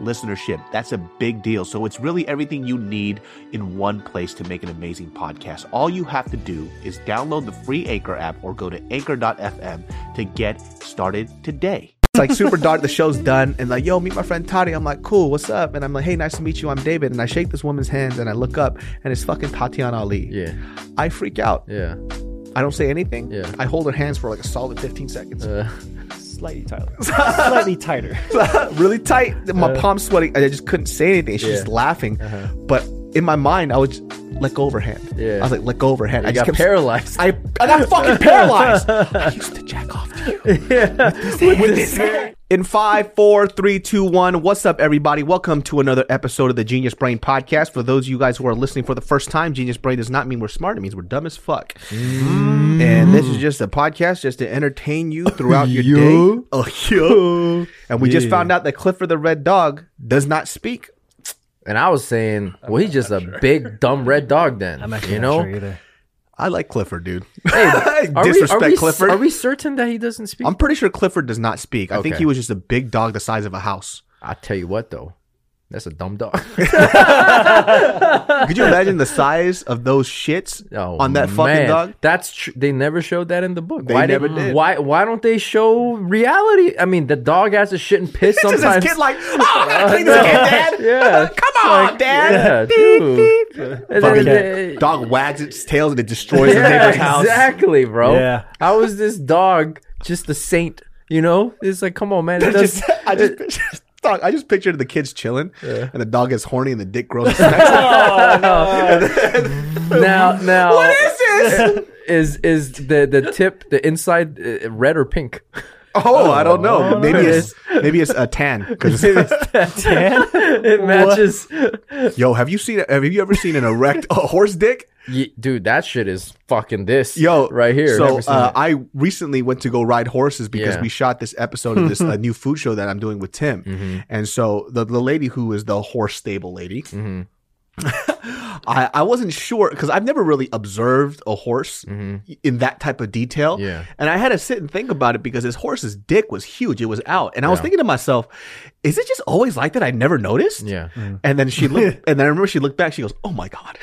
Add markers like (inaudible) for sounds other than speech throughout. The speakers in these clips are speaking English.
listenership. That's a big deal. So it's really everything you need in one place to make an amazing podcast. All you have to do is download the free Anchor app or go to anchor.fm to get started today. It's like super dark. The show's done, and like, yo, meet my friend Tati. I'm like, cool, what's up? And I'm like, hey, nice to meet you. I'm David. And I shake this woman's hands, and I look up, and it's fucking Tatiana Ali. Yeah, I freak out. yeah. I don't say anything. Yeah. I hold her hands for like a solid 15 seconds. Uh, Slightly tighter. (laughs) Slightly tighter. (laughs) really tight. My palms sweating. I just couldn't say anything. She's Yeah. just laughing. Uh-huh. But in my mind, I would just let go of her hand. Yeah. I was like, let go of her hand. I I got kept paralyzed. I, I got fucking paralyzed. (laughs) I used to jack off to you. (laughs) With this hand. (laughs) In five, four, three, two, one. What's up, everybody? Welcome to another episode of the Genius Brain Podcast. For those of you guys who are listening for the first time, Genius Brain does not mean we're smart. It means we're dumb as fuck. Mm. And this is just a podcast just to entertain you throughout your Yo. day. Oh, yo. And we just found out that Clifford the Red Dog does not speak. And I was saying, well, he's just a big dumb red dog. Then I'm actually you not know. sure either. I like Clifford, dude. (laughs) (laughs) Are we- Disrespect are we, Clifford. Are we certain that he doesn't speak? I'm pretty sure Clifford does not speak. I think he was just a big dog the size of a house. I tell you what, though, that's a dumb dog. (laughs) Could you imagine the size of those shits Oh, on that fucking man. dog? That's tr- they never showed that in the book. They why never did. Why why don't they show reality? I mean, the dog has to shit and (laughs) piss It's just sometimes. this kid like, oh, I gotta clean this (laughs) again, Dad. Yeah. Come on, Dad. yeah, dude. And then Fucking they- dog wags its tail and it destroys the neighbor's yeah, house. exactly, bro. Yeah. How is this dog just a saint? You know, it's like, come on, man. It does, just, I just, pictured, dog, I just pictured the kids chilling, and the dog gets horny, and the dick grows. (laughs) its neck. now, now, (laughs) what is this? is is the the tip the inside uh, red or pink? Oh, I don't know. Oh, maybe no. it's maybe it's a tan. 'cause- (laughs) it matches. yo, have you seen? Have you ever seen an erect a horse dick? Ye- dude, that shit is fucking this. Yo, right here. So uh. I recently went to go ride horses because Yeah. we shot this episode of this uh, (laughs) new food show that I'm doing with Tim, Mm-hmm. and so the the lady who is the horse stable lady. Mhm. (laughs) I, I wasn't sure because I've never really observed a horse in that type of detail. Mm-hmm. Yeah. And I had to sit and think about it because his horse's dick was huge. It was out. And I was thinking to myself, is it just always like that? I never noticed. yeah. And then she looked, (laughs) and then I remember she looked back. She goes, "Oh my god!"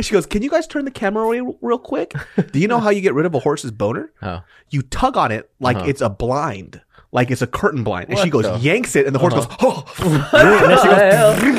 And she goes, "Can you guys turn the camera away real quick? Do you know how you get rid of a horse's boner? (laughs) Oh. You tug on it like Uh-huh. it's a blind, like it's a curtain blind." And she goes, the- Uh-huh. yanks it, and the horse goes, "Oh!" (laughs) and she goes,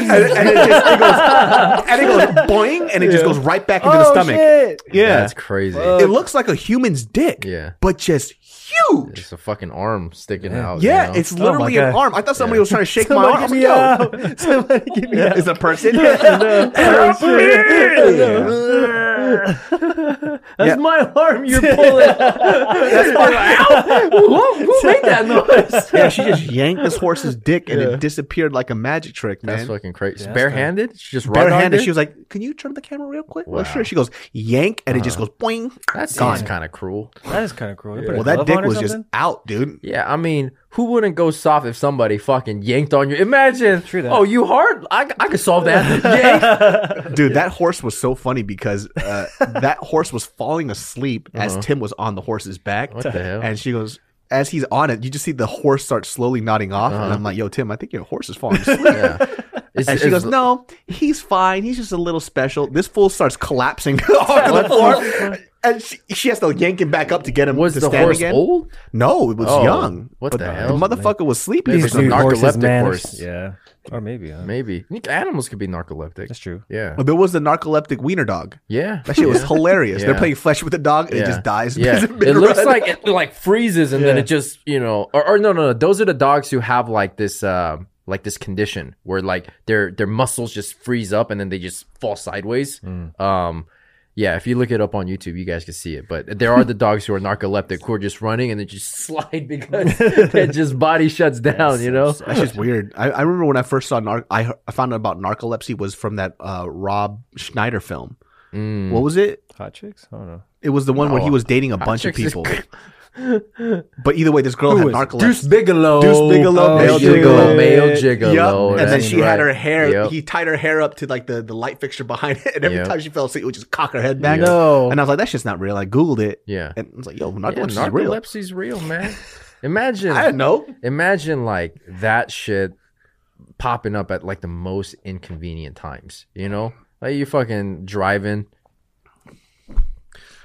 and, and it just it goes, (laughs) and it goes boing, and it just goes right back into the Oh, stomach. shit. Yeah, That's crazy. it looks like a human's dick. Yeah. but just huge. It's a fucking arm sticking out. you Yeah, know? it's oh literally an God. arm. I thought somebody Yeah. was trying to shake my arm. I get me like, Yo, out. (laughs) Somebody get me out. Is a person? (laughs) (laughs) (laughs) That's my arm you're pulling. (laughs) That's (laughs) my arm. who, who made that noise? yeah, she just yanked this horse's dick and Yeah. it disappeared like a magic trick, man. That's fucking crazy. Yeah, Barehanded? She just Barehanded. right She was like, "Can you turn the camera real quick?" Well, sure. She goes, "Yank," and it just uh-huh. goes boing. That seems Gone. kind of cruel. That is kind of cruel. You Well, that dick was just out, dude. Yeah, I mean, who wouldn't go soft if somebody fucking yanked on you? Imagine. True that. Oh, you hard? I, I could solve that. (laughs) Yank. Dude, that horse was so funny because uh, (laughs) that horse was falling asleep as Uh-huh. Tim was on the horse's back. What the hell? And she goes, as he's on it, you just see the horse start slowly nodding off. And Uh-huh. I'm like, yo, Tim, I think your horse is falling asleep. yeah. (laughs) Is, And she is- goes, no, he's fine. He's just a little special. This fool starts collapsing (laughs) onto the floor. And she, she has to yank him back up to get him Was to the stand horse again. old? No, it was Oh, young. what the hell? The motherfucker was sleeping. Maybe it's a. Dude, narcoleptic man. horse. Yeah. Or maybe. Huh? Maybe. Animals could be narcoleptic. That's true. Yeah. Well, there was the narcoleptic wiener dog. Yeah. That shit was Yeah. hilarious. They're playing flesh with the dog and it just dies. (laughs) Yeah, mid- it looks mid-run. like it like freezes and then it just you know, or, or no, no, no. Those are the dogs who have like this, uh, like this condition where like their their muscles just freeze up and then they just fall sideways. Hmm. Um, Yeah, if you look it up on YouTube, you guys can see it. But there are the dogs who are narcoleptic who are just running and they just (laughs) slide because (laughs) their just body shuts down. You know. That's just weird. I, I remember when I first saw nar- I, I found out about narcolepsy was from that uh, Rob Schneider film. Mm. What was it? Hot chicks? I don't know. It was the one where he was dating a bunch of Chicks is people. (laughs) but either way, this girl had narcolepsy. Deuce Bigalow. Deuce oh, Bigalow, Oh, male Gigolo, gigolo. male gigolo. Yep. And then that's she had her hair. Yep. He tied her hair up to like the, the light fixture behind it, and every Yep. time she fell asleep, it would just cock her head back. No. And I was like, "That's just not real." I googled it, Yeah. and I was like, "Yo, Yeah, narcolepsy is real." real, man. (laughs) Imagine. I didn't know. Imagine like that shit popping up at like the most inconvenient times. You know, like you fucking driving.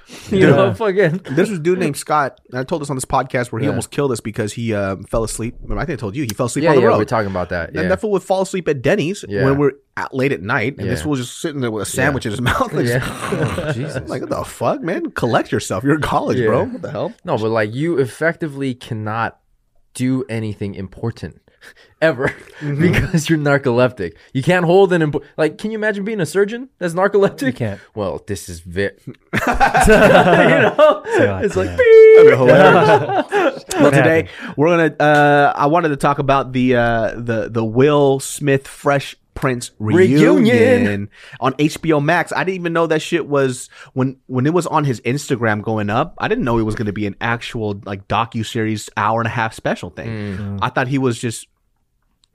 (laughs) You know, fucking. There's this dude named (laughs) Scott. And I told this on this podcast where he Yeah. almost killed us because he um, fell asleep. I think I told you he fell asleep Yeah, on the yeah, road. we're talking about that. And that fool would fall asleep at Denny's Yeah. when we're at, late at night, and this Yeah. fool was just sitting there with a sandwich in his (laughs) mouth. Like, Yeah. oh, Jesus, like what the fuck, man? Collect yourself. You're in college, Yeah. bro. What the hell? No, but like you effectively cannot do anything important (laughs) ever Mm-hmm. because you're narcoleptic. You can't hold an impo- like. Can you imagine being a surgeon that's narcoleptic? You can't. Well, this is very. (laughs) (laughs) you know, God it's like damn. beep. hilarious. well, today we're gonna. Uh, I wanted to talk about the uh, the the Will Smith Fresh Prince reunion, Reunion. on HBO Max. I didn't even know that shit was when when it was on his Instagram going up. I didn't know it was going to be an actual like docu series hour and a half special thing. I thought he was just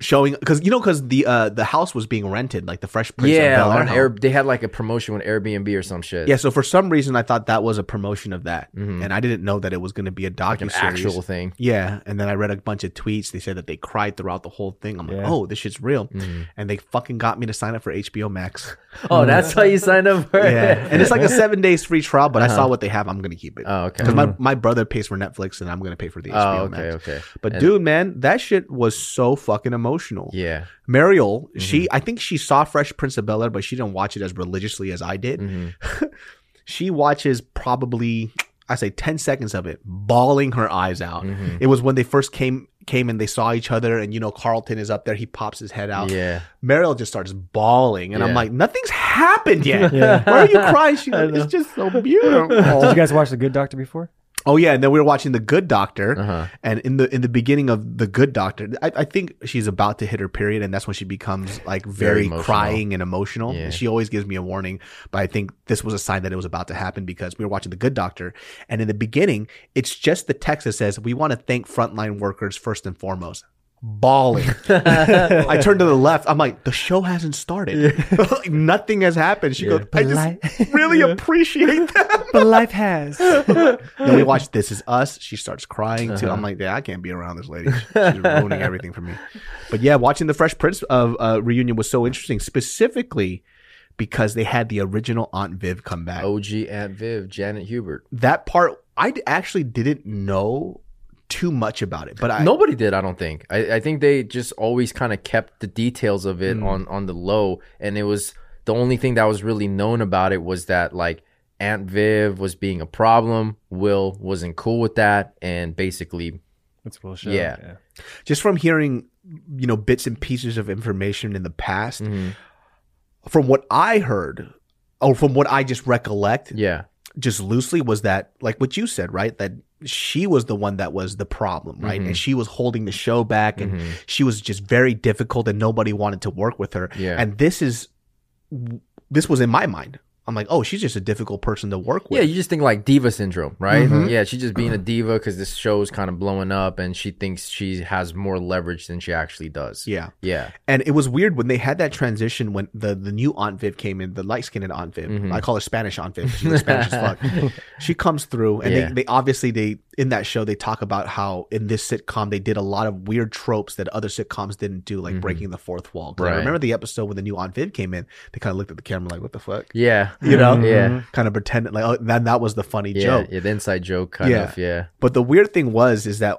showing because you know because the uh the house was being rented like the Fresh Prince of yeah, on. Air, they had like a promotion with Airbnb or some shit. Yeah, so for some reason I thought that was a promotion of that, and I didn't know that it was going to be a docu series. actual thing. Yeah, and then I read a bunch of tweets. They said that they cried throughout the whole thing. I'm like, Yeah. oh, this shit's real, Mm-hmm. and they fucking got me to sign up for HBO Max. (laughs) Oh, that's how you signed up for it. Yeah, and it's like a seven days free trial, but I saw what they have. I'm gonna keep it. Uh-huh. Oh, okay. Because my, my brother pays for Netflix, and I'm gonna pay for the HBO Oh, okay, Max. okay. But And- dude, man, that shit was so fucking emotional. Yeah. Mariel, she Mm-hmm. I think she saw Fresh Prince of Bel Air, but she didn't watch it as religiously as I did. Mm-hmm. (laughs) she watches probably I say ten seconds of it, bawling her eyes out. Mm-hmm. It was when they first came came and they saw each other, and you know Carlton is up there. He pops his head out. Yeah. Mariel just starts bawling, and I'm like, nothing's happened yet. (laughs) Why are you crying? She's (laughs) like, it's just so beautiful. Did you guys watch The Good Doctor before? Oh yeah, and then we were watching The Good Doctor, Uh-huh. and in the in the beginning of The Good Doctor, I, I think she's about to hit her period, and that's when she becomes like very, Very crying and emotional. Yeah. And she always gives me a warning, but I think this was a sign that it was about to happen because we were watching The Good Doctor, and in the beginning, it's just the text that says, "We want to thank frontline workers first and foremost." Bawling. (laughs) I turned to the left. I'm like, the show hasn't started. Like, (laughs) Nothing has happened. She goes, I just (laughs) really appreciate that. But life has. Then we watch This Is Us. She starts crying too. I'm like, yeah, I can't be around this lady. She's ruining everything for me. But yeah, watching the Fresh Prince of uh, reunion was so interesting, specifically because they had the original Aunt Viv come back. OG Aunt Viv, Janet Hubert. That part, I actually didn't know too much about it, but I Nobody did, I don't think. I, I think they just always kind of kept the details of it on on the low, and it was the only thing that was really known about it was that like Aunt Viv was being a problem. Will wasn't cool with that, and basically, That's bullshit. Yeah. just from hearing, you know, bits and pieces of information in the past, Mhm. from what I heard, or from what I just recollect, yeah, just loosely was that like what you said right that she was the one that was the problem right Mm-hmm. and she was holding the show back and she was just very difficult and nobody wanted to work with her Yeah. and this is this was in my mind i'm like oh she's just a difficult person to work with yeah. You just think like diva syndrome, right? Mm-hmm. Yeah, she's just being a diva because this show's kind of blowing up, and she thinks she has more leverage than she actually does. yeah yeah, and it was weird when they had that transition when the the new Aunt Viv came in, the light skinned Aunt Viv. Mm-hmm. I call her Spanish Aunt Viv. She looks Spanish as fuck. (laughs) She comes through, and Yeah. they, they obviously they in that show they talk about how in this sitcom they did a lot of weird tropes that other sitcoms didn't do, like breaking the fourth wall. 'Cause I Mm-hmm. Remember the episode when the new Aunt Viv came in. They kind of looked at the camera like, "What the fuck," yeah, you know? yeah, Kind of pretended like, "Oh, then that was the funny yeah, joke." yeah. The inside joke, kind Yeah. of. Yeah, But the weird thing was is that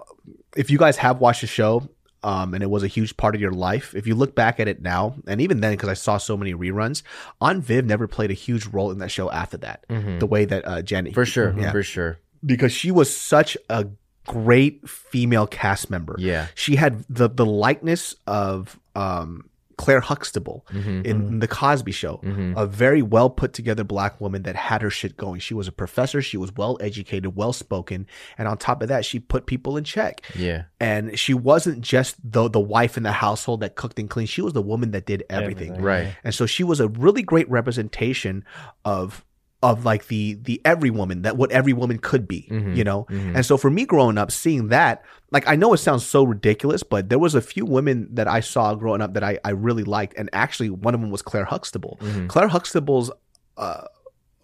if you guys have watched the show, um, and it was a huge part of your life, if you look back at it now, and even then, because I saw so many reruns, Aunt Viv never played a huge role in that show after that. The way that uh, Janet, Mm-hmm. for sure, yeah, for sure. Because she was such a great female cast member. Yeah. she had the the likeness of um Claire Huxtable Mhm. in the Cosby Show, Mhm. a very well put together black woman that had her shit going. She was a professor, she was well educated, well spoken, and on top of that, she put people in check. Yeah. And she wasn't just the the wife in the household that cooked and cleaned. She was the woman that did everything. Everything. Right. And so she was a really great representation of of like the the every woman that what every woman could be, Mhm. you know. Mhm. And so for me growing up, seeing that, like I know it sounds so ridiculous, but there was a few women that I saw growing up that I I really liked, and actually one of them was Claire Huxtable. Mhm. Claire Huxtable's uh,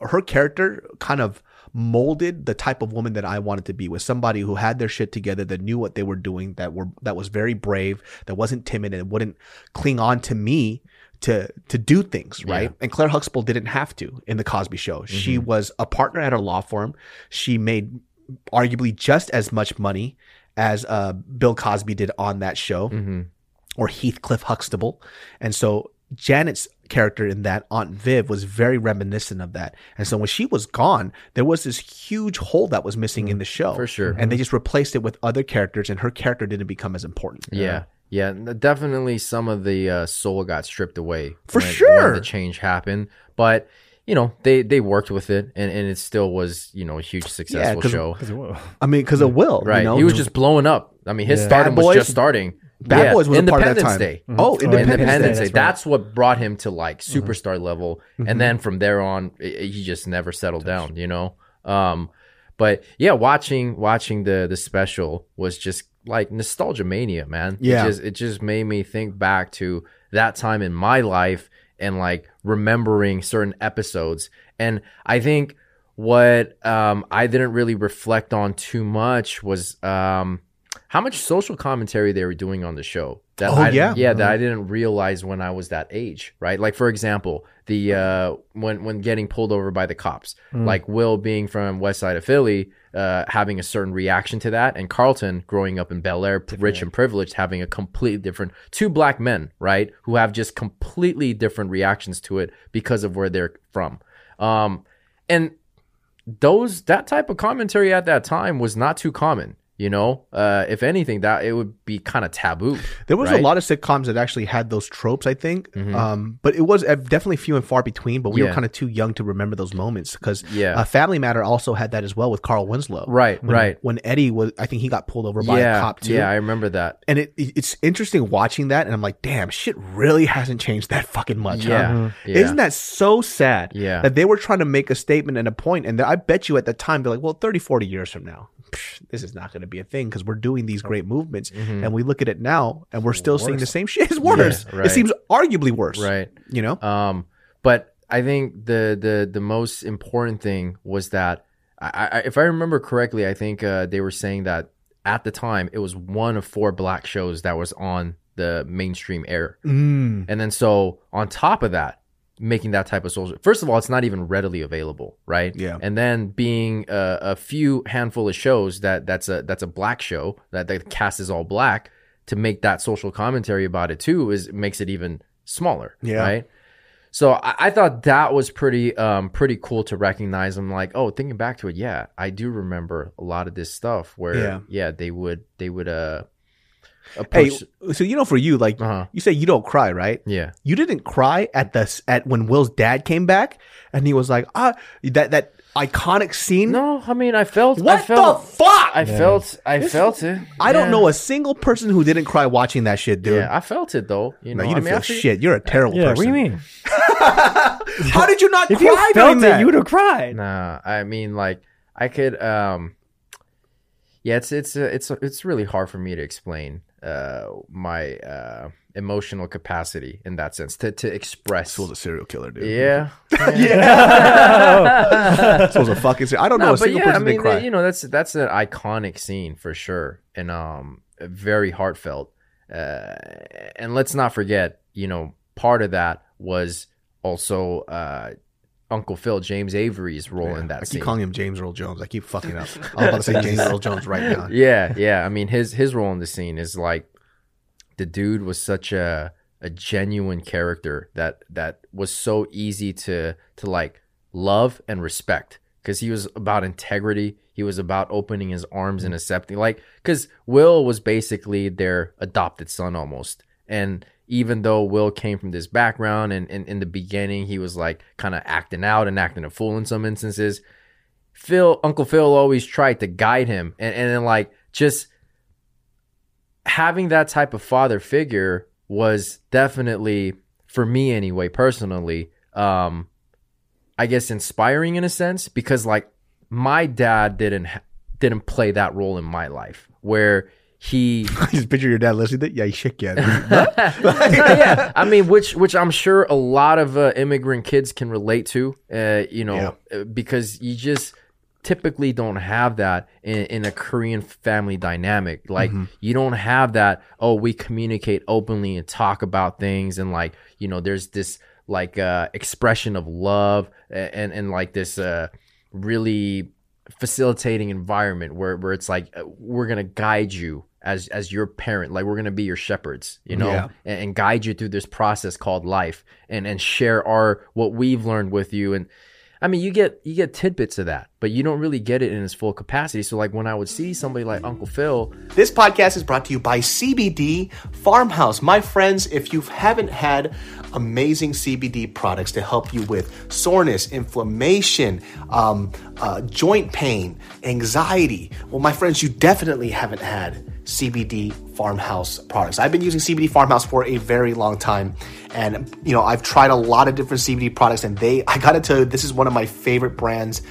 her character kind of molded the type of woman that I wanted to be with somebody who had their shit together that knew what they were doing that were that was very brave that wasn't timid and wouldn't cling on to me to to do things right and Claire Huxtable didn't have to in the Cosby show she was a partner at a law firm she made arguably just as much money as uh, Bill Cosby did on that show Mhm. or Heathcliff Huxtable. And so Janet's character in that Aunt Viv was very reminiscent of that. And so when she was gone, there was this huge hole that was missing in the show. For sure. And they just replaced it with other characters and her character didn't become as important. Yeah. Yeah, definitely some of the uh, soul got stripped away For when, sure. when the change happened. But you know, they they worked with it, and, and it still was you know a huge successful 'cause- show. 'Cause it will. I mean, because it Will. Right, You know? he was just blowing up. I mean, his Yeah. stardom Bad was just starting. Bad Yeah, Boys was a part of that Independence time. Day. Oh, Oh, Independence, Independence Day. Day. That's, what brought him to like superstar level, and then from there on, i- i- he just never settled down. You know. Um, but yeah, watching watching the the special was just like nostalgia mania, man. Yeah. it just, it just made me think back to that time in my life and like remembering certain episodes. And I think what um, I didn't really reflect on too much was um, how much social commentary they were doing on the show. That Oh, I, yeah. yeah, that I didn't realize when I was that age, right? Like for example, the uh, when when getting pulled over by the cops, like Will being from West Side of Philly, uh, having a certain reaction to that, and Carlton growing up in Bel Air, rich and privileged, having a completely different two black men, right, who have just completely different reactions to it because of where they're from, um, and those that type of commentary at that time was not too common. You know, uh, if anything, that it would be kind of taboo. There was a lot of sitcoms that actually had those tropes, I think. Mhm. Um, but it was uh, definitely few and far between. But we were kind of too young to remember those moments because Yeah. uh, Family Matter also had that as well with Carl Winslow. Right, When, right. When Eddie was, I think he got pulled over by yeah, a cop too. yeah, I remember that. and it, it- it's interesting watching that, and I'm like, damn, shit really hasn't changed that fucking much. huh? Yeah, yeah. Isn't that so sad? Yeah. That they were trying to make a statement and a point, and I bet you at the time they're like, well, 30, 40 years from now, this is not going to be a thing because we're doing these great movements, Mhm. and we look at it now, and we're still seeing the same shit. It's worse. right. It seems arguably worse. right? You know. Um, but I think the the the most important thing was that I, I if I remember correctly, I think uh, they were saying that at the time it was one of four black shows that was on the mainstream air, Mm. and then so on top of that, making that type of social. First of all, it's not even readily available, right? Yeah. And then being a, a few handful of shows that that's a that's a black show that the cast is all black to make that social commentary about it too is makes it even smaller, Yeah. right? So I, I thought that was pretty um pretty cool to recognize. I'm like, oh, thinking back to it, yeah, I do remember a lot of this stuff where Yeah. yeah, they would they would uh Hey, so you know, for you, like uh-huh. you say, you don't cry, right? yeah. You didn't cry at the at when Will's dad came back, and he was like, ah, that that iconic scene. No, I mean I felt What I What felt the fuck? I felt I felt it. I don't know a single person who didn't cry watching that shit, dude. Yeah, I felt it though. You no, know, you I didn't mean, feel feel- shit. You're a terrible Yeah, person. what do you mean? (laughs) How did you not If cry you during felt that? it, you would have cried. Nah, I mean like I could um yeah, it's it's uh, it's it's really hard for me to explain uh my uh emotional capacity in that sense to to express This was a serial killer, dude. Yeah. (laughs) This was (laughs) a fucking. ser- I don't know a but single yeah, person I mean, that cried. they- you know, that's that's an iconic scene for sure, and um, very heartfelt. Uh, and let's not forget, you know, part of that was also uh, Uncle Phil, James Avery's role in that. I keep scene. calling him James Earl Jones. I keep fucking up. (laughs) I was about to say James Earl Jones right now. (laughs) yeah, yeah. I mean, his his role in the scene is like the dude was such a a genuine character that that was so easy to to like love and respect because he was about integrity. He was about opening his arms and accepting, like, because Will was basically their adopted son almost, and even though Will came from this background and, and in the beginning he was like kind of acting out and acting a fool in some instances, Phil, Uncle Phil always tried to guide him and, and then like just having that type of father figure was definitely for me anyway personally um i guess inspiring in a sense because like my dad didn't didn't play that role in my life where he (laughs) I just picture your dad listening to it. Yeah, you shit, yeah. yeah, I mean, which which I'm sure a lot of uh, immigrant kids can relate to. Uh, you know, uh, because you just typically don't have that in, in a Korean family dynamic. Like you don't have that. Oh, we communicate openly and talk about things, and like you know, there's this like uh, expression of love and and, and like this uh, really facilitating environment where where it's like uh, we're gonna guide you as as your parent like we're gonna be your shepherds you know Yeah. and, and guide you through this process called life and and share our what we've learned with you and I mean, you get you get tidbits of that, but you don't really get it in its full capacity. So, like when I would see somebody like Uncle Phil, This podcast is brought to you by CBD Farmhouse. My friends, if you haven't had amazing CBD products to help you with soreness, inflammation, um, uh, joint pain, anxiety, well, my friends, you definitely haven't had CBD Farmhouse products. I've been using CBD Farmhouse for a very long time, and you know I've tried a lot of different CBD products, and they I gotta tell you, this is one of my favorite brands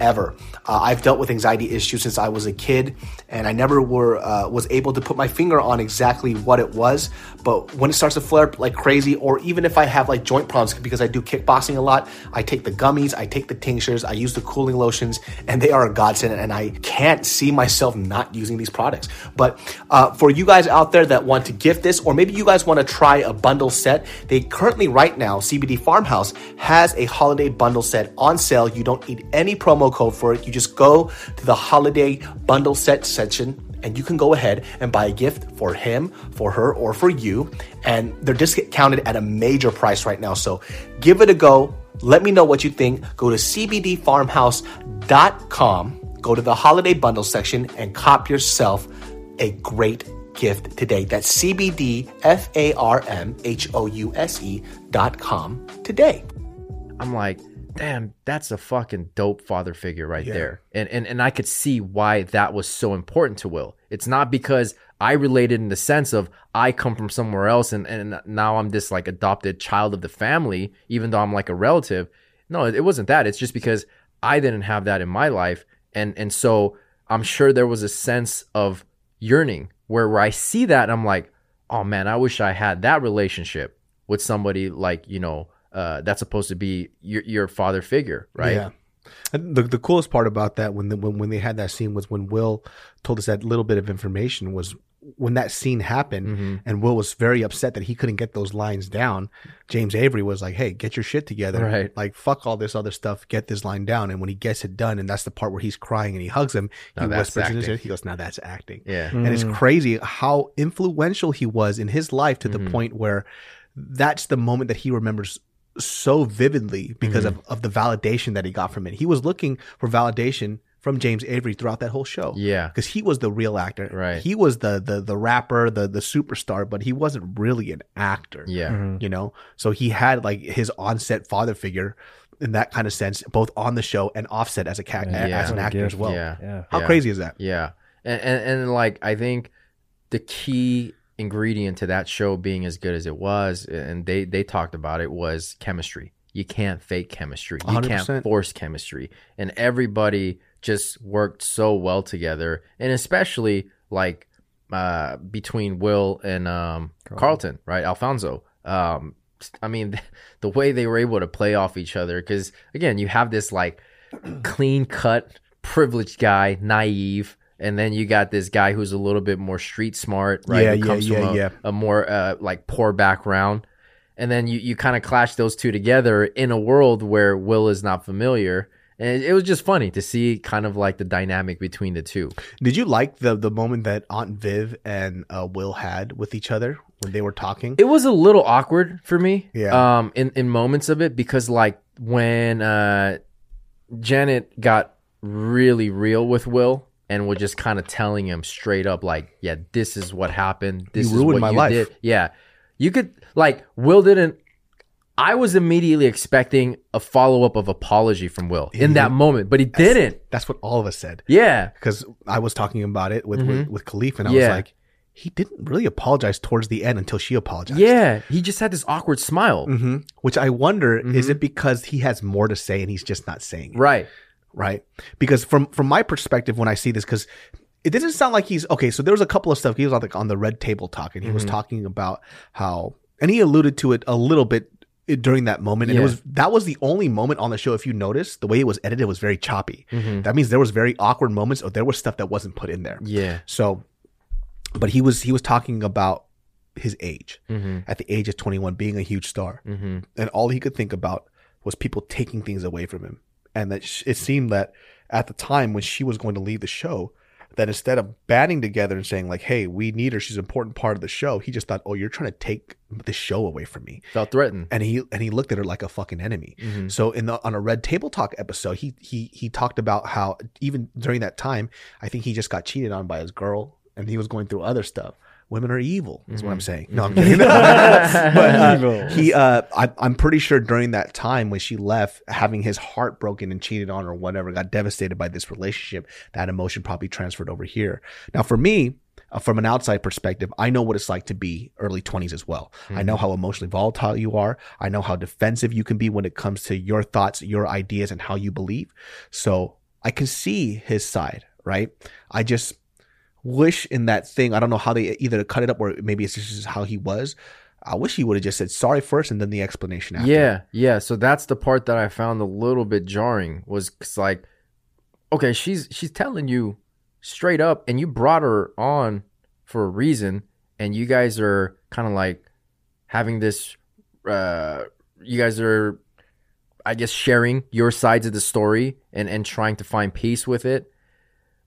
ever. Uh, I've dealt with anxiety issues since I was a kid, and I never were uh, was able to put my finger on exactly what it was. But when it starts to flare up like crazy, or even if I have like joint problems because I do kickboxing a lot, I take the gummies, I take the tinctures, I use the cooling lotions, and they are a godsend. And I can't see myself not using these products. But uh, for you guys out there that want to gift this, or maybe you guys want to try a bundle set, they currently right now CBD Farmhouse has a holiday bundle set on sale. You don't need any promo code for it. You just go to the holiday bundle set section and you can go ahead and buy a gift for him, for her, or for you. And they're discounted at a major price right now. So give it a go. Let me know what you think. Go to cbdfarmhouse.com, go to the holiday bundle section, and cop yourself a great gift today. That's cbdfarmhouse dot com today. I'm like, damn, that's a fucking dope father figure right there. And, and and I could see why that was so important to Will. It's not because I related in the sense of I come from somewhere else and, and now I'm this like adopted child of the family, even though I'm like a relative. No, it wasn't that. It's just because I didn't have that in my life. And and so I'm sure there was a sense of yearning where where I see that and I'm like, oh man, I wish I had that relationship with somebody like, you know, uh, that's supposed to be your, your father figure, right? Yeah. And the the coolest part about that when the, when when they had that scene was when Will told us that little bit of information was when that scene happened Mm-hmm. and Will was very upset that he couldn't get those lines down. James Avery was like, "Hey, get your shit together. Right. Like fuck all this other stuff. Get this line down." And when he gets it done, and that's the part where he's crying and he hugs him, Now he that's whispers in his acting. ear. He goes, "Now that's acting." Yeah. And it's crazy how influential he was in his life to the point where that's the moment that he remembers so vividly because mm-hmm. of, of the validation that he got from it. He was looking for validation from James Avery throughout that whole show. Yeah. Because he was the real actor. Right. He was the the the rapper, the the superstar, but he wasn't really an actor. Yeah. Mm-hmm. You know? So he had like his on-set father figure in that kind of sense, both on the show and offset as a cat Yeah. as an actor as well. Yeah. Yeah. How Yeah. crazy is that? Yeah. And, and and like I think the key ingredient to that show being as good as it was, and they they talked about it was chemistry. You can't fake chemistry. You can 100%. not force chemistry. And everybody just worked so well together. And especially like uh between Will and um Carlton, right? Alfonso. Um I mean (laughs) the way they were able to play off each other cuz again, you have this like (clears throat) clean cut privileged guy, naive, and then you got this guy who's a little bit more street smart, right? Yeah, Who yeah, comes yeah, from a, yeah. a more uh, like poor background. And then you, you kind of clash those two together in a world where Will is not familiar. And it, it was just funny to see kind of like the dynamic between the two. Did you like the the moment that Aunt Viv and uh, Will had with each other when they were talking? It was a little awkward for me. Yeah. Um, in, in moments of it because like when uh Janet got really real with Will and was just kind of telling him straight up like, yeah, this is what happened. This is ruined what my you life." did. Yeah. You could like Will didn't. I was immediately expecting a follow up of apology from Will in that moment, but he didn't. That's what all of us said. Yeah, Because I was talking about it with, with, with Khalif, and I Mm-hmm. Yeah. was like, he didn't really apologize towards the end until she apologized. yeah. He just had this awkward smile. hmm Which I wonder, Mm-hmm. is it because he has more to say and he's just not saying it? Right. Right? Because from from my perspective, when I see this, because it doesn't sound like he's okay. So there was a couple of stuff he was on the on the red table talk, and he Mm-hmm. was talking about how, and he alluded to it a little bit during that moment, and Yeah. it was that was the only moment on the show. If you notice, the way it was edited was very choppy. Mm-hmm. That means there was very awkward moments, or there was stuff that wasn't put in there. Yeah. So, but he was he was talking about his age Mm-hmm. at the age of 21 being a huge star Mm-hmm. and all he could think about was people taking things away from him and that sh- it seemed that at the time when she was going to leave the show that instead of banding together and saying like hey we need her she's an important part of the show he just thought oh you're trying to take the show away from me Felt threatened. and he and he looked at her like a fucking enemy. Mm-hmm. So in the on a Red Table Talk episode, he he he talked about how even during that time, I think he just got cheated on by his girl, and he was going through other stuff. Women are evil, is what I'm saying. No, I'm kidding. (laughs) but uh, he, uh, I, I'm pretty sure during that time when she left, having his heart broken and cheated on or whatever, got devastated by this relationship, that emotion probably transferred over here. Now, for me, uh, from an outside perspective, I know what it's like to be early 20s as well. I know how emotionally volatile you are. I know how defensive you can be when it comes to your thoughts, your ideas, and how you believe. So I can see his side, right? I just wish in that thing, I don't know how they either cut it up or maybe it's just how he was. I wish he would have just said sorry first and then the explanation after. Yeah, yeah. So that's the part that I found a little bit jarring. was like, okay, she's she's telling you straight up, and you brought her on for a reason, and you guys are kind of like having this. Uh, you guys are, I guess, sharing your sides of the story and and trying to find peace with it.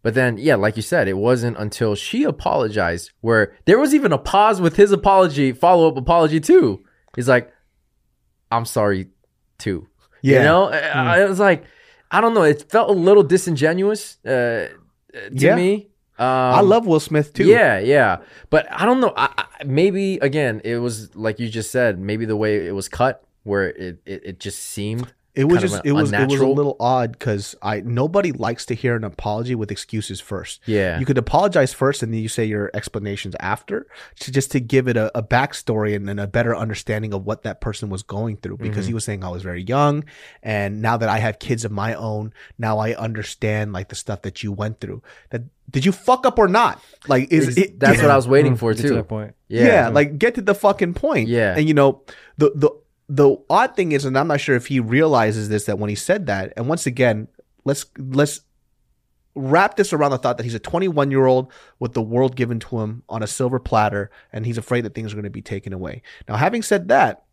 But then, yeah, like you said, it wasn't until she apologized where there was even a pause with his apology, follow up apology too. He's like, I'm sorry too. Yeah. You know, I, I was like, I don't know. It felt a little disingenuous uh, to Yeah. me. Um, I love Will Smith too. Yeah, yeah. But I don't know. I, I, maybe, again, it was like you just said, maybe the way it was cut where it, it, it just seemed. It was kind of just it was it was a little odd because I nobody likes to hear an apology with excuses first. Yeah. You could apologize first and then you say your explanations after to just to give it a, a backstory and, and a better understanding of what that person was going through because Mm-hmm. he was saying I was very young and now that I have kids of my own, now I understand like the stuff that you went through. That did you fuck up or not? Like is Is- it that's what I was waiting for Get to too. that point. yeah. like get to the fucking point. Yeah. And you know, the the the odd thing is, and I'm not sure if he realizes this that when he said that, and once again, let's let's wrap this around the thought that he's a 21 year old with the world given to him on a silver platter, and he's afraid that things are going to be taken away. Now, having said that,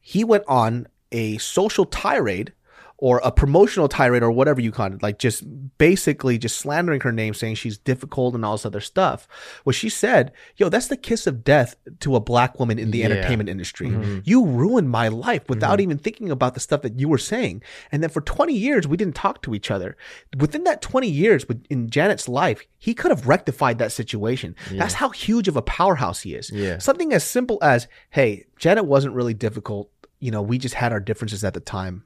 he went on a social tirade or a promotional tirade or whatever you call it, like just basically just slandering her name, saying she's difficult and all this other stuff. Well, she said, yo, that's the kiss of death to a black woman in the Yeah. entertainment industry. Mm-hmm. You ruined my life without mm-hmm. even thinking about the stuff that you were saying. And then for 20 years, we didn't talk to each other. Within that 20 years in Janet's life, he could have rectified that situation. That's how huge of a powerhouse he is. Yeah. Something as simple as, hey, Janet wasn't really difficult. You know, we just had our differences at the time.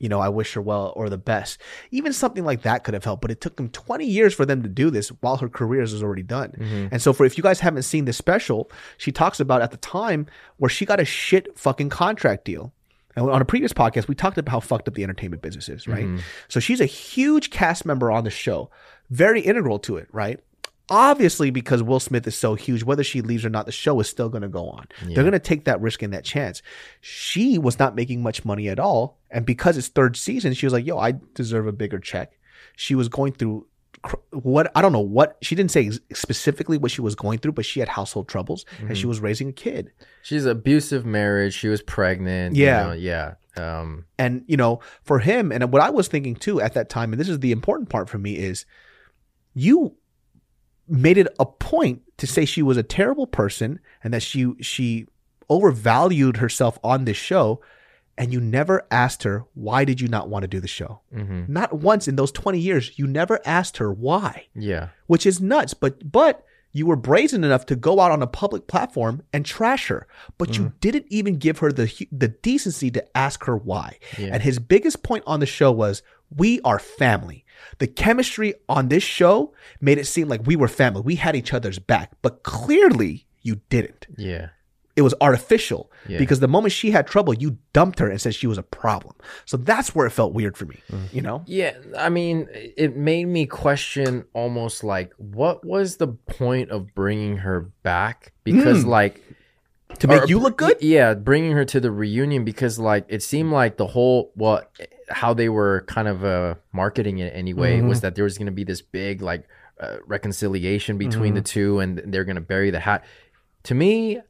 You know, I wish her well or the best. Even something like that could have helped, but it took them 20 years for them to do this while her career is already done. Mm-hmm. And so, for if you guys haven't seen this special, she talks about at the time where she got a shit fucking contract deal. And on a previous podcast, we talked about how fucked up the entertainment business is, right? Mm-hmm. So she's a huge cast member on the show, very integral to it, right? Obviously, because Will Smith is so huge, whether she leaves or not, the show is still going to go on. They're going to take that risk and that chance. She was not making much money at all. And because it's third season, she was like, yo, I deserve a bigger check. She was going through what I don't know what she didn't say specifically what she was going through, but she had household troubles and she was raising a kid. She's abusive marriage. She was pregnant. Yeah. You know, yeah. Um, And you know, for him, and what I was thinking too at that time, and this is the important part for me is, you made it a point to say she was a terrible person and that she she overvalued herself on this show, and you never asked her why did you not want to do the show. mhm. Not once in those twenty years, you never asked her why, Yeah. which is nuts. But but you were brazen enough to go out on a public platform and trash her, but you didn't even give her the the decency to ask her why. And his biggest point on the show was, "We are family." The chemistry on this show made it seem like we were family. We had each other's back, but clearly you didn't. Yeah. It was artificial Yeah. because the moment she had trouble, you dumped her and said she was a problem. So that's where it felt weird for me. Mm. You know? Yeah, I mean, it made me question almost like what was the point of bringing her back? Because hmm. like To make or- you look good. Yeah, bringing her to the reunion because like it seemed like the whole well how they were kind of uh marketing it anyway was that there was going to be this big like uh, reconciliation between the two and they're going to bury the hat. To me, uh,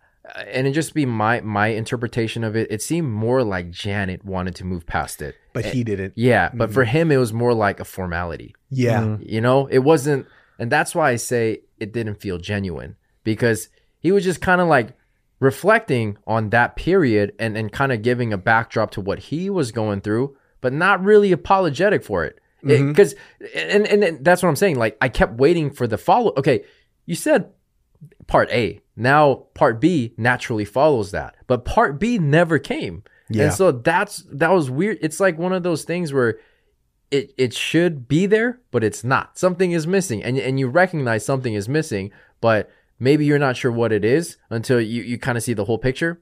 and it just be my my interpretation of it, it seemed more like Janet wanted to move past it. But he didn't. Yeah, but for him it was more like a formality. Yeah. You know, it wasn't, and that's why I say it didn't feel genuine because he was just kind of like reflecting on that period and, and kind of giving a backdrop to what he was going through, but not really apologetic for it. Because, mm-hmm. and, and, and that's what I'm saying. Like, I kept waiting for the follow. Okay, you said part A. Now, part B naturally follows that, but part B never came. Yeah. And so that's, that was weird. It's like one of those things where it it should be there, but it's not. Something is missing, and and you recognize something is missing, but maybe you're not sure what it is until you you kind of see the whole picture,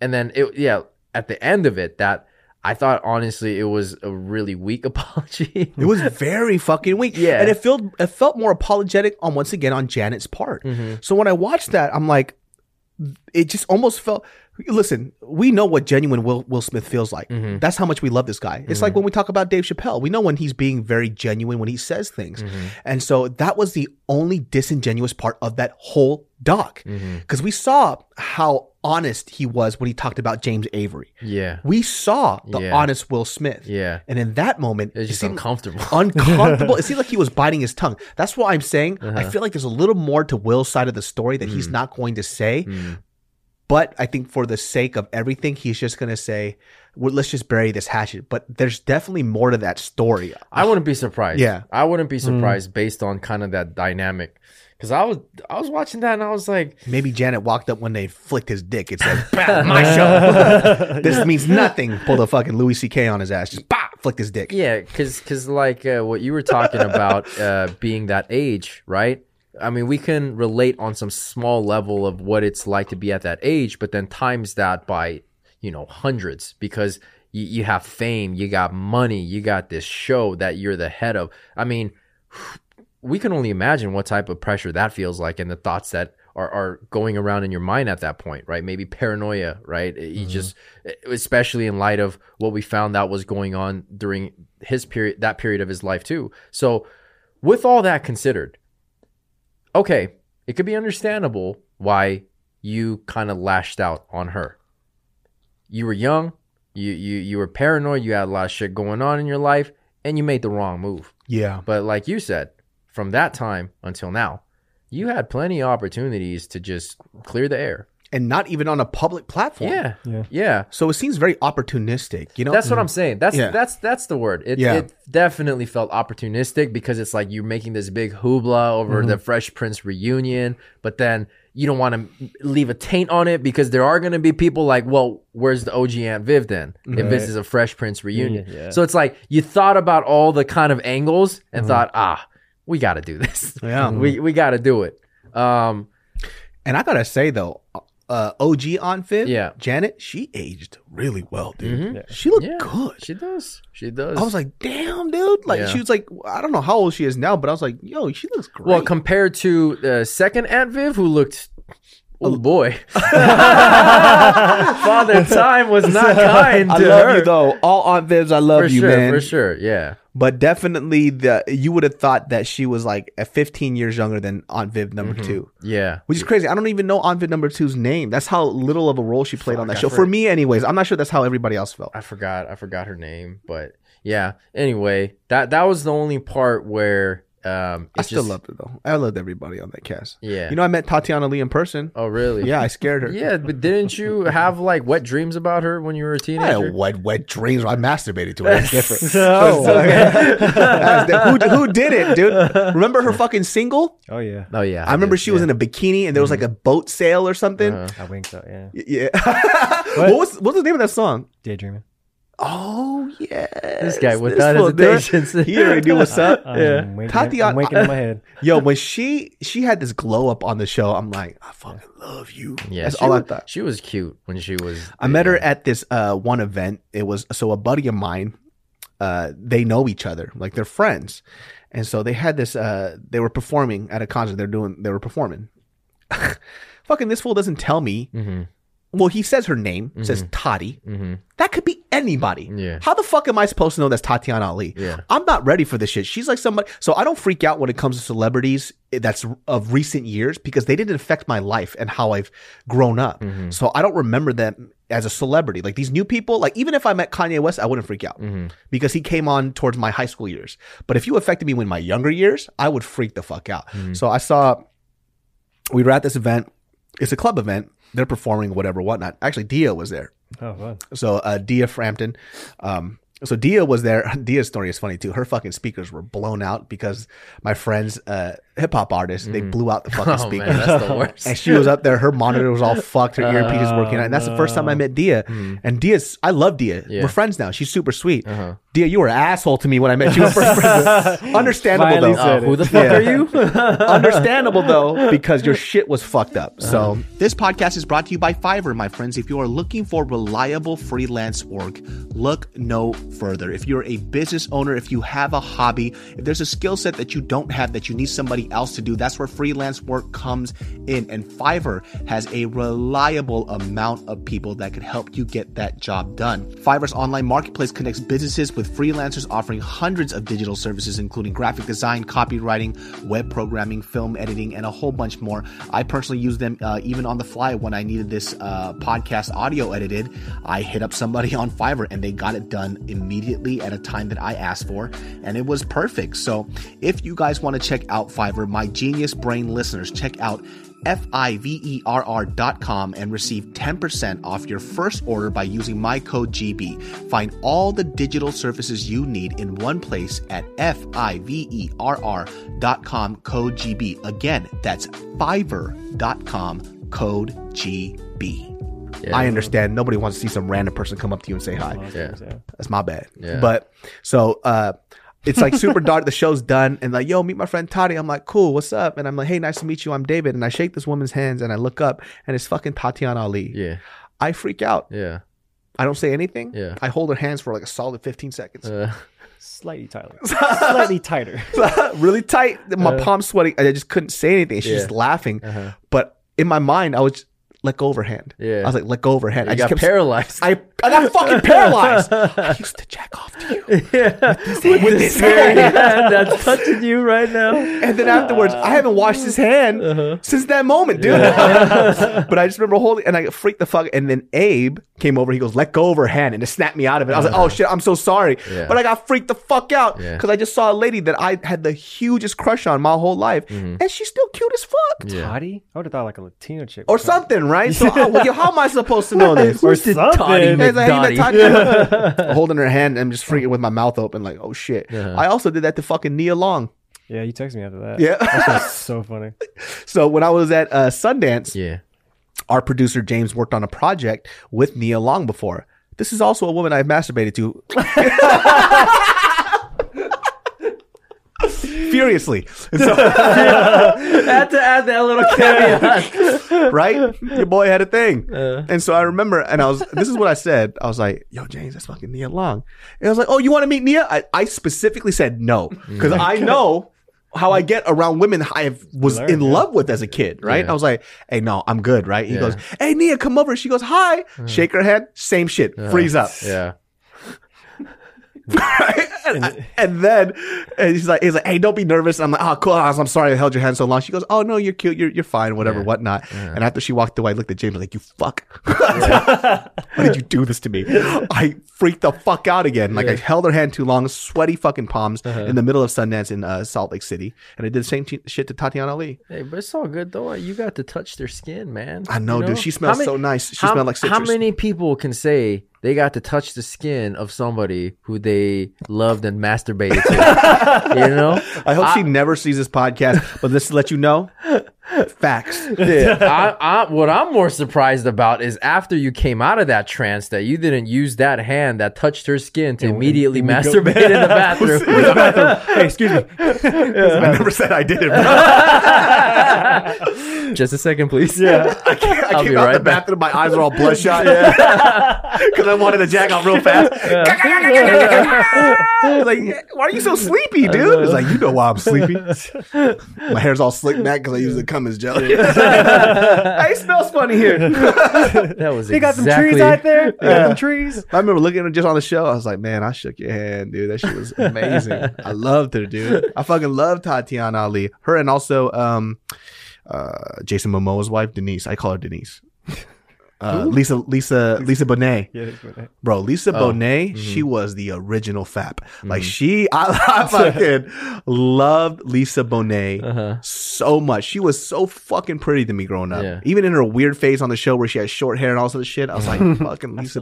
and then it yeah at the end of it that I thought honestly it was a really weak (laughs) apology. It was very fucking weak. Yeah. And it felt it felt more apologetic on once again on Janet's part. Mm-hmm. So when I watched that, I'm like, it just almost felt listen, we know what genuine Will, Will Smith feels like. Mm-hmm. That's how much we love this guy. It's like mm-hmm. when we talk about Dave Chappelle. We know when he's being very genuine when he says things. Mm-hmm. And so that was the only disingenuous part of that whole doc. Because we saw how honest he was when he talked about James Avery. yeah, We saw the Yeah. honest Will Smith. yeah, And in that moment, it's it just seemed uncomfortable. (laughs) uncomfortable. it seemed like he was biting his tongue. That's what I'm saying. Uh-huh. I feel like there's a little more to Will's side of the story that Mm. he's not going to say. Mm. But I think for the sake of everything, he's just going to say, well, let's just bury this hatchet. But there's definitely more to that story. I wouldn't be surprised. Yeah. I wouldn't be surprised based on kind of that dynamic. Because I was I was watching that and I was like, Maybe Janet walked up when they flicked his dick It's like, "Bah, (laughs) my show. (laughs) this means nothing. Pulled a fucking Louis C.K. on his ass. Just bah, flicked his dick. Yeah, because because like uh, what you were talking about uh, being that age, right? I mean, we can relate on some small level of what it's like to be at that age, but then times that by you know hundreds because you, you have fame, you got money, you got this show that you're the head of. I mean, we can only imagine what type of pressure that feels like and the thoughts that are, are going around in your mind at that point, right? Maybe paranoia, right? You mm-hmm. just, especially in light of what we found out was going on during his period, that period of his life too. So, with all that considered, okay, it could be understandable why you kind of lashed out on her. You were young, you you you were paranoid, you had a lot of shit going on in your life, and you made the wrong move. Yeah. But like you said, from that time until now, you had plenty of opportunities to just clear the air. And not even on a public platform. Yeah. Yeah. Yeah. So it seems very opportunistic. You know, That's what I'm saying. That's Yeah. that's that's the word. It, Yeah. it definitely felt opportunistic because it's like you're making this big hoopla over Mm-hmm. the Fresh Prince reunion, but then you don't want to leave a taint on it because there are going to be people like, well, where's the OG Aunt Viv then? If this is a Fresh Prince reunion, Yeah. so it's like you thought about all the kind of angles and thought, ah, we got to do this. Mm-hmm. Yeah. (laughs) we we got to do it. Um, And I gotta say though, uh, OG Aunt Viv, Yeah. Janet, she aged really well, dude. Mhm. Yeah. She looked Yeah. good. she does. She does. I was like, damn, dude. Like Yeah. she was like, I don't know how old she is now, but I was like, yo, she looks great. Well, compared to the second Aunt Viv, who looked, oh boy, (laughs) Father Time was not (laughs) kind to I love her. you though. All Aunt Vivs, I love for you, sure, man. for sure, yeah. But definitely, the you would have thought that she was like a 15 years younger than Aunt Viv number Mm-hmm. two, Yeah, which is crazy. I don't even know Aunt Viv number two's name. That's how little of a role she played on that show. For forgot. me, anyways. I'm not sure that's how everybody else felt. I forgot, I forgot her name, but yeah. Anyway, that that was the only part where um, I still just- loved it though. I loved everybody on that cast. Yeah. You know, I met Tatiana Ali in person. Oh, really? Yeah, I scared her. Yeah, but didn't you have like wet dreams about her when you were a teenager? had wet, wet dreams. I masturbated to her. (laughs) That's different. That's who, who did it, dude? Remember her fucking single? oh yeah. Oh yeah, I remember did, she was in a bikini and there was like a boat sail or something. Uh-huh. I winked out. Yeah. Y- Yeah. (laughs) what was what's the name of that song? Daydreaming. Oh yeah. This guy without dude. hesitation. (laughs) He already knew what's up. (laughs) I'm Yeah. Winking, Tatiana- I'm winking in my head. (laughs) Yo, when she she had this glow up on the show, I'm like, I fucking love you. Yeah, That's all I thought. She was cute when she was. I met her at this uh, one event. It was so a buddy of mine. Uh, they know each other, like they're friends, and so they had this. Uh, they were performing at a concert. They're doing. They were performing. Fucking this fool doesn't tell me. hmm Well, he says her name. Says Tati. hmm That could be anybody. Yeah. How the fuck am I supposed to know that's Tatiana Ali? Yeah. I'm not ready for this shit. She's like somebody. So I don't freak out when it comes to celebrities that's of recent years because they didn't affect my life and how I've grown up. Mm-hmm. So I don't remember them as a celebrity. Like these new people, like even if I met Kanye West, I wouldn't freak out Mm-hmm. because he came on towards my high school years. But if you affected me in my younger years, I would freak the fuck out. Mm-hmm. So I saw, we were at this event. It's a club event. They're performing whatever, whatnot. Actually, Dia was there. Oh, fun. So uh, Dia Frampton. Um, so Dia was there. (laughs) Dia's story is funny too. Her fucking speakers were blown out because my friends, uh, hip hop artists, they blew out the fucking (laughs) Oh speakers. man, that's the worst. And she was up there. Her monitor was all (laughs) fucked. Her earpiece was working. And that's the first time I met Dia. And Dia's, I love Dia. Yeah. We're friends now. She's super sweet. Uh-huh. Dia, you were an asshole to me when I met you in first person. (laughs) Understandable Finally though. said Oh, who the fuck Yeah. are you? (laughs) Understandable though, because your shit was fucked up. So uh-huh. this podcast is brought to you by Fiverr, my friends. If you are looking for reliable freelance work, look no further. If you're a business owner, if you have a hobby, if there's a skill set that you don't have that you need somebody else to do, that's where freelance work comes in. And Fiverr has a reliable amount of people that could help you get that job done. Fiverr's online marketplace connects businesses with freelancers offering hundreds of digital services, including graphic design, copywriting, web programming, film editing, and a whole bunch more. I personally use them uh, even on the fly when I needed this uh, podcast audio edited. I hit up somebody (laughs) on Fiverr and they got it done immediately at a time that I asked for, and it was perfect. So if you guys want to check out Fiverr, my genius brain listeners, check out F-I-V-E-R-R dot com and receive 10% off your first order by using my code GB. Find all the digital services you need in one place at F-I-V-E-R-R dot com code GB. Again, that's Fiverr dot com code GB. Yeah. I understand nobody wants to see some random person come up to you and say hi. Yeah. That's my bad. Yeah. But so uh it's like super (laughs) dark. The show's done, and like, yo, meet my friend Tati. I'm like, cool, what's up? And I'm like, hey, nice to meet you. I'm David. And I shake this woman's hands, and I look up, and it's fucking Tatiana Ali. Yeah. I freak out. Yeah. I don't say anything. Yeah. I hold her hands for like a solid 15 seconds. Uh, Slightly tighter. (laughs) Slightly tighter. (laughs) really tight. My palms sweating. I just couldn't say anything. She's Yeah. just laughing. Uh-huh. But in my mind, I was just, let go of her hand. Yeah. I was like, let go of her hand. you I just got kept paralyzed. I, I got fucking paralyzed. (laughs) I used to jack off to you. yeah. With this hand. (laughs) hand that's touching you right now. And then afterwards, I haven't washed his hand Uh-huh. since that moment, dude. (laughs) but I just remember holding, and I freaked the fuck. And then Abe came over. He goes, "Let go of her hand," and it snapped me out of it. I was like, "Oh shit, I'm so sorry." Yeah. But I got freaked the fuck out Yeah. because I just saw a lady that I had the hugest crush on my whole life, and she's still cute as fuck. Yeah. Toddy? I would have thought like a Latino chick. Or something, right? So, I- well, yo, how am I supposed to know this? Or Who's the something. Toddy It's like, hey, McDotty? Tati- holding her hand and just freaking with my mouth open, like, oh shit. Uh-huh. I also did that to fucking Nia Long. Yeah, you texted me after that. Yeah. That's so funny. (laughs) so when I was at uh, Sundance, Yeah. our producer James worked on a project with Nia Long before. This is also a woman I've masturbated to. (laughs) (laughs) Furiously. And so, (laughs) had to add that little caveat. (laughs) right? Your boy had a thing. Uh. and so I remember, and I was, this is what I said. I was like, yo, James, that's fucking Nia Long. And I was like, oh, you want to meet Nia? I, I specifically said no, because I (laughs) know how I get around women I was Learn, in yeah. love with as a kid, right? Yeah. I was like, hey, no, I'm good, right? He Yeah. goes, hey, Nia, come over. She goes, hi. Shake her head, Same shit. Freeze up. Yeah. And, and then and he's like, he's like, hey, don't be nervous. I'm like, oh, cool. I'm sorry I held your hand so long. She goes, oh no, you're cute. You're you're fine. Whatever, Yeah. whatnot. And after she walked away, I looked at James like, you fuck. (laughs) Why did you do this to me? I freaked the fuck out again. Like I held her hand too long, sweaty fucking palms Uh-huh. in the middle of Sundance in uh, Salt Lake City, and I did the same t- shit to Tatiana Ali. Hey, but it's all good though. You got to touch their skin, man. I know, You dude. She smells How so nice. She how, smelled like citrus. How many people can say they got to touch the skin of somebody who they loved and masturbated to? (laughs) you know, I hope she never sees this podcast, but this to let you know, facts. (laughs) Yeah, I, I, what I'm more surprised about is after you came out of that trance that you didn't use that hand that touched her skin to immediately (laughs) we go- masturbate in the bathroom. hey, excuse me. I never said I did it. Bro. Just a second, please. Yeah. (laughs) I came, I I'll came be out right the back. bathroom, my eyes are all bloodshot (laughs) because (laughs) I wanted to jack off real fast. Like, why are you so sleepy, dude? It's like, you know why I'm sleepy. My hair's all slicked back because I usually come as jelly. hey, it smells funny here. That was You got some exactly. trees out there? You got Yeah. some trees? I remember looking at her just on the show. I was like, man, I shook your hand, dude. That shit was amazing. I loved her, dude. I fucking love Tatiana Ali. Her and also um, uh, Jason Momoa's wife, Denise. I call her Denise. (laughs) Uh, Lisa, Lisa, Lisa Bonet, Yeah. that's what I- bro. Lisa Oh, Bonet, she was the original FAP. Like she, I, (laughs) I (laughs) fucking loved Lisa Bonet Uh-huh. so much. She was so fucking pretty to me growing up. Yeah. Even in her weird phase on the show where she had short hair and all sort of shit, I was like, fucking Lisa.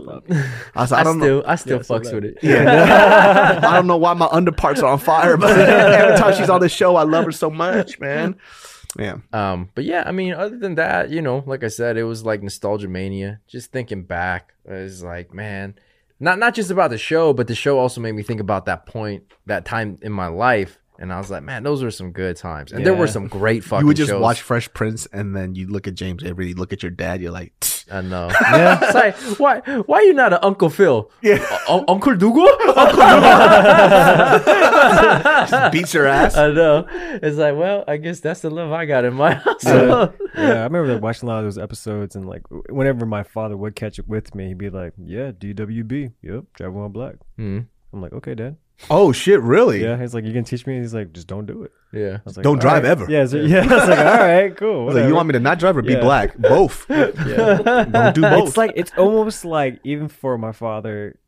I was like, I I don't know. still, I still fucks with it. Yeah. I don't know why my underparts are on fire, but every time she's on the show, I love her so much, man. Yeah. Um, but yeah, I mean, other than that, you know, like I said, it was like nostalgia mania. Just thinking back, it's like, man, not not just about the show, but the show also made me think about that point, that time in my life, and I was like, man, those were some good times, and there were some great fucking. You would just shows. watch Fresh Prince and then you look at James Avery, you look at your dad, you're like, "Tch." I know. Yeah, (laughs) it's like, why why you not an Uncle Phil? Yeah. U- (laughs) Uncle Dougal? just beats your ass. I know. It's like, well, I guess that's the love I got in my house. (laughs) Yeah. yeah, I remember like, watching a lot of those episodes, and like whenever my father would catch up with me, he'd be like, "Yeah, DWB, yep, driving while black." Hmm. I'm like, "Okay, Dad." Oh, shit, really? Yeah, he's like, "You can teach me." He's like, "Just don't do it." Yeah. I was like, Don't "All drive right." ever. Yeah, so, yeah. I was like, (laughs) "All right, cool." I was like, whatever." you want me to not drive or be Yeah. black? Both. (laughs) Yeah. Don't do both. It's like it's almost like even for my father,